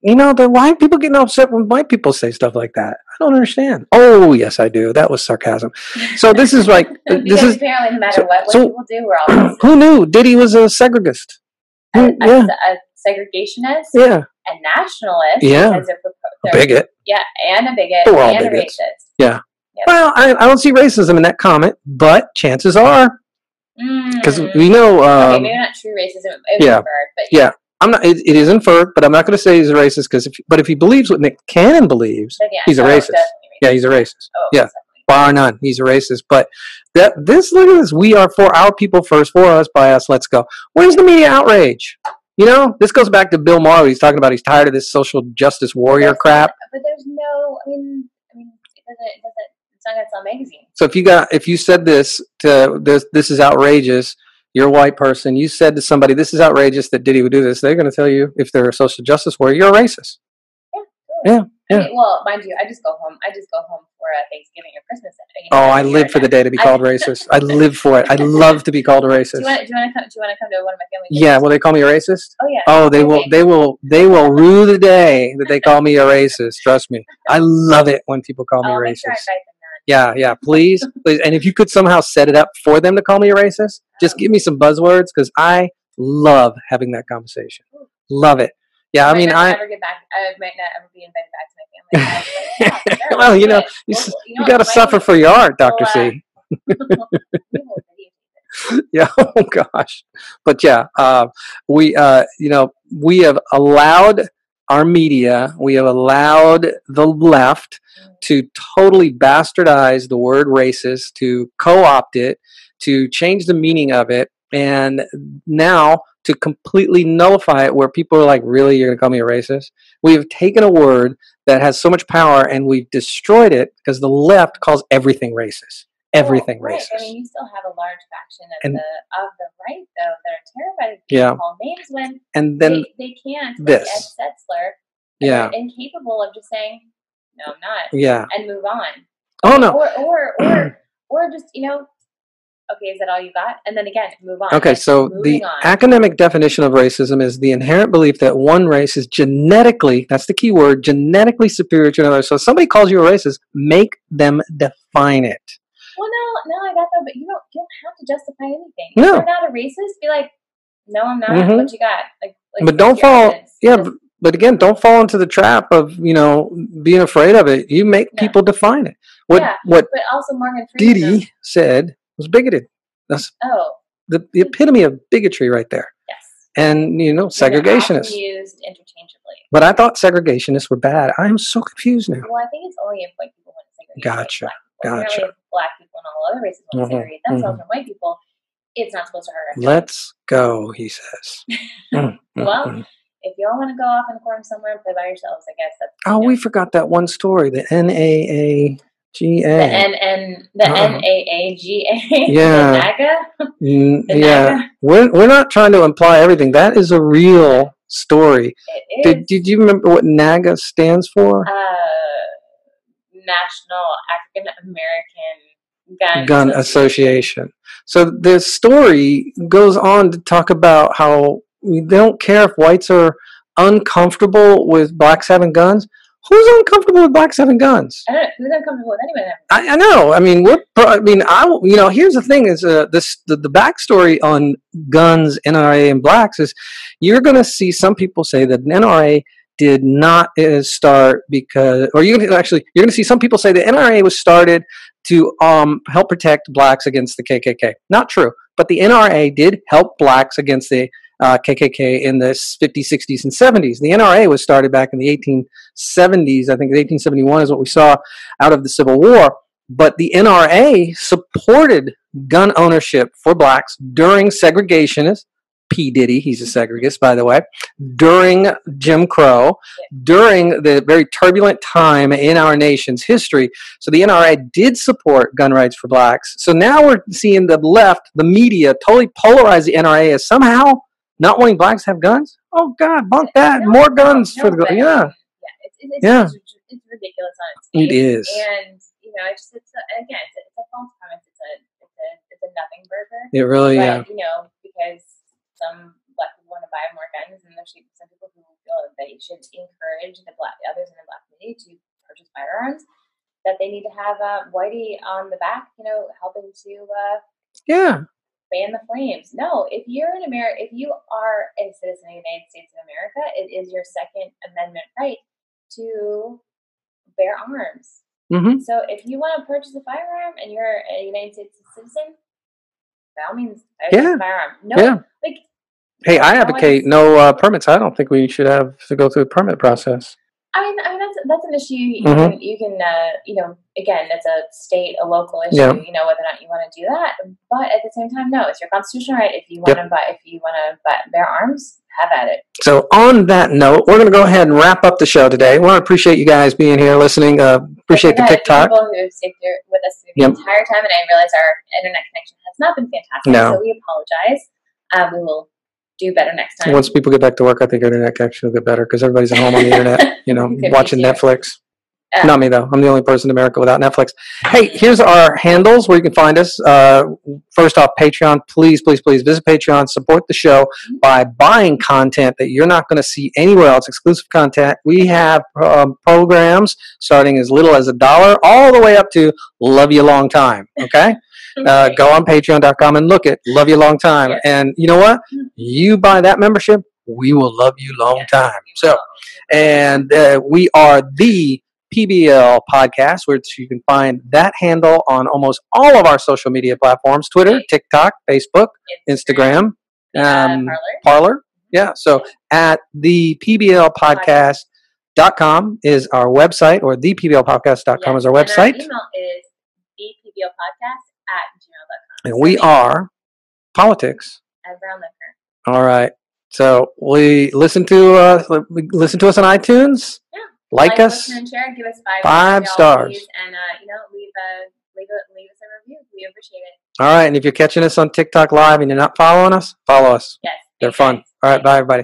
You know, the white people getting upset when white people say stuff like that. I don't understand. Oh, yes, I do. That was sarcasm. So this is like this is apparently, no matter so- what, what so- people do, we're all who knew Diddy was a segregist? a, Who- a, yeah, a segregationist, yeah, a nationalist, Yeah. because they're propo- a bigot. yeah, and a bigot, They're all and bigots. a racist. Yeah, well, I, I don't see racism in that comment, but chances are because Mm. we know. okay, Um, maybe not true racism, it yeah. inferred, but Yeah. I'm not. It, it is inferred, but I'm not going to say he's a racist because. But if he believes what Nick Cannon believes, yeah, he's a oh, racist. yeah, he's a racist. Oh, yeah. definitely. bar none. He's a racist. But that this look at this. We are for our people first, for us, by us. Let's go. Where's the media outrage? You know, this goes back to Bill Maher. He's talking about he's tired of this social justice warrior There's crap. but there's no. I mean, I mean, it doesn't. It doesn't. It's not gonna sell magazines. So if you got if you said this to this this is outrageous, you're a white person, you said to somebody this is outrageous that Diddy would do this, they're going to tell you if they're a social justice warrior, you're a racist. Yeah, Yeah, totally. yeah. I mean, well, mind you, I just go home. I just go home for uh, Thanksgiving or Christmas. You know, Oh, I live for the day to be called racist. I live for it. I love to be called a racist. Do you want to come? Do you want to come to one of my family? Yeah, will they call me a racist? Oh yeah. Oh, they will. They will. They will rue the day that they call me a racist. Trust me. I love it when people call me sure racist. invite them down. Yeah, yeah. Please, please. And if you could somehow set it up for them to call me a racist, just give me some buzzwords because I love having that conversation. Love it. Yeah, I might mean, I. ever get back. I might not ever be invited back to my family. Like, yeah, sure, Well, you know, you, We'll- you you got to suffer for your art, Doctor uh, C. Videotape yeah oh gosh but yeah uh, we uh, you know we have allowed our media we have allowed the left to totally bastardize the word racist to co-opt it to change the meaning of it and now to completely nullify it where people are like really you're going to call me a racist we have taken a word that has so much power and we've destroyed it because the left calls everything racist everything well, right. racist I mean, you still have a large faction of And- the of the right though that are terrified of being Yeah. called names when and then they, they can't. like this. Ed Setzler. Yeah. Incapable of just saying no, I'm not, yeah and move on. oh no Or or or or just you know, okay, is that all you got? And then again, move on. Okay, so the on. academic definition of racism is the inherent belief that one race is genetically, that's the key word, genetically superior to another. So if somebody calls you a racist, make them define it. Well, no, no, I got that, but you don't. You don't have to justify anything. No. If you're not a racist, be like, no, I'm not. Mhm. What you got? Like, like But don't fall, evidence. yeah, but, but again, don't fall into the trap of, you know, being afraid of it. You make No. people define it. What Yeah. what but also Morgan Freeman. Diddy said was bigoted. That's Oh, the, the epitome of bigotry right there. yes. And, you know, segregationists. used interchangeably. But I thought segregationists were bad. I am so confused now. Well, I think it's only if white people want to segregate. Gotcha, Black people. Apparently, gotcha. if black people and all other races want to Mhm, segregate themselves from white people, it's not supposed to hurt. Let's go, he says. Mm, mm, Well, mm. If y'all want to go off in a corner somewhere and play by yourselves, I guess that's oh, know, we forgot that one story, the N A A G the. N N the Uh-uh. N A A G A. Yeah. NAGA. Mm, Yeah, NAGA. we're we're not trying to imply everything. That is a real story. It is. Did Did you remember what NAGA stands for? uh, National African American Gun, Gun Association. So the story goes on to talk about how they don't care if whites are uncomfortable with blacks having guns. Who's uncomfortable with blacks having guns? I don't know who's uncomfortable with anyone. I, I know. I mean, we're. I mean, I. You know, here's the thing: is uh, this the, the backstory on guns, NRA, and blacks is you're going to see some people say that NRA did not uh, start because, or you're actually you're going to see some people say the NRA was started to um, help protect blacks against the KKK. Not true, but the NRA did help blacks against the uh, KKK in the 50s, 60s, and 70s. The NRA was started back in the 1870s. I think 1871 is what we saw out of the Civil War. But the NRA supported gun ownership for blacks during segregationist. P. Diddy, he's a segregist, by the way, during Jim Crow, during the very turbulent time in our nation's history. So the NRA did support gun rights for blacks. So now we're seeing the left, the media, totally polarize the NRA as somehow not wanting blacks to have guns. Oh God, bunk that! No, More guns no, for the but- yeah. Yeah, it's, it's, Yeah. It's, it's ridiculous on its face. is. And you know, it's just it's a, again, it's a, it's a false premise. It's a it's a it's a nothing burger. It really, but yeah. you know, because some black people want to buy more guns, and there's some people who feel that they should encourage the black others in the black community to purchase firearms. That they need to have uh, Whitey on the back, you know, helping to uh, Yeah. Fan the flames. No, if you're in America, if you are a citizen of the United States of America, it is your Second Amendment right to bear arms. hmm So if you want to purchase a firearm and you're a United States citizen, by all means, Yeah. a firearm. No, Yeah. like Hey, I advocate no uh, permits. I don't think we should have to go through the permit process. I mean, I mean that's an issue. You Mhm. can you can uh, you know again, it's a state, a local issue. Yeah. You know whether or not you want to do that, but at the same time, no, it's your constitutional right. If you want to buy, if you want to bear arms, have at it. So, on that note, we're going to go ahead and wrap up the show today. We want to appreciate you guys being here, listening. Uh, appreciate the TikTok. People who have stayed through with us the Yep. entire time, and I realize our internet connection has not been fantastic. No. So we apologize. Um, we will do better next time. Once people get back to work, I think internet connection will get better because everybody's at home on the internet, you know, watching. Netflix. Uh, Not me though. I'm the only person in America without Netflix. Hey, here's our handles where you can find us. Uh, first off, Patreon. Please, please, please visit Patreon. Support the show by buying content that you're not going to see anywhere else. Exclusive content. We have um, programs starting as little as a dollar, all the way up to love you long time. Okay. Uh, go on Patreon.com and look at love you long time. Yes. And you know what? Mhm. You buy that membership, we will love you long Yes, time. So and uh, we are the PBL podcast, which you can find that handle on almost all of our social media platforms: Twitter, TikTok, Facebook, Instagram, um, Parler. Parler. Yeah. So at the PBL podcast. Dot com is our website, or the PBLpodcast.com is our website. And our email is thepblpodcast at gmail.com. And we are politics. At Brown Liquor. All right. So we listen to uh, listen to us on iTunes. Yeah. Like, us. and share, and give us five, Five stars. please, and uh, you know, leave a leave a leave us a review. We appreciate it. All right. And if you're catching us on TikTok live and you're not following us, follow us. Yes, They're fun. All right. Bye, everybody.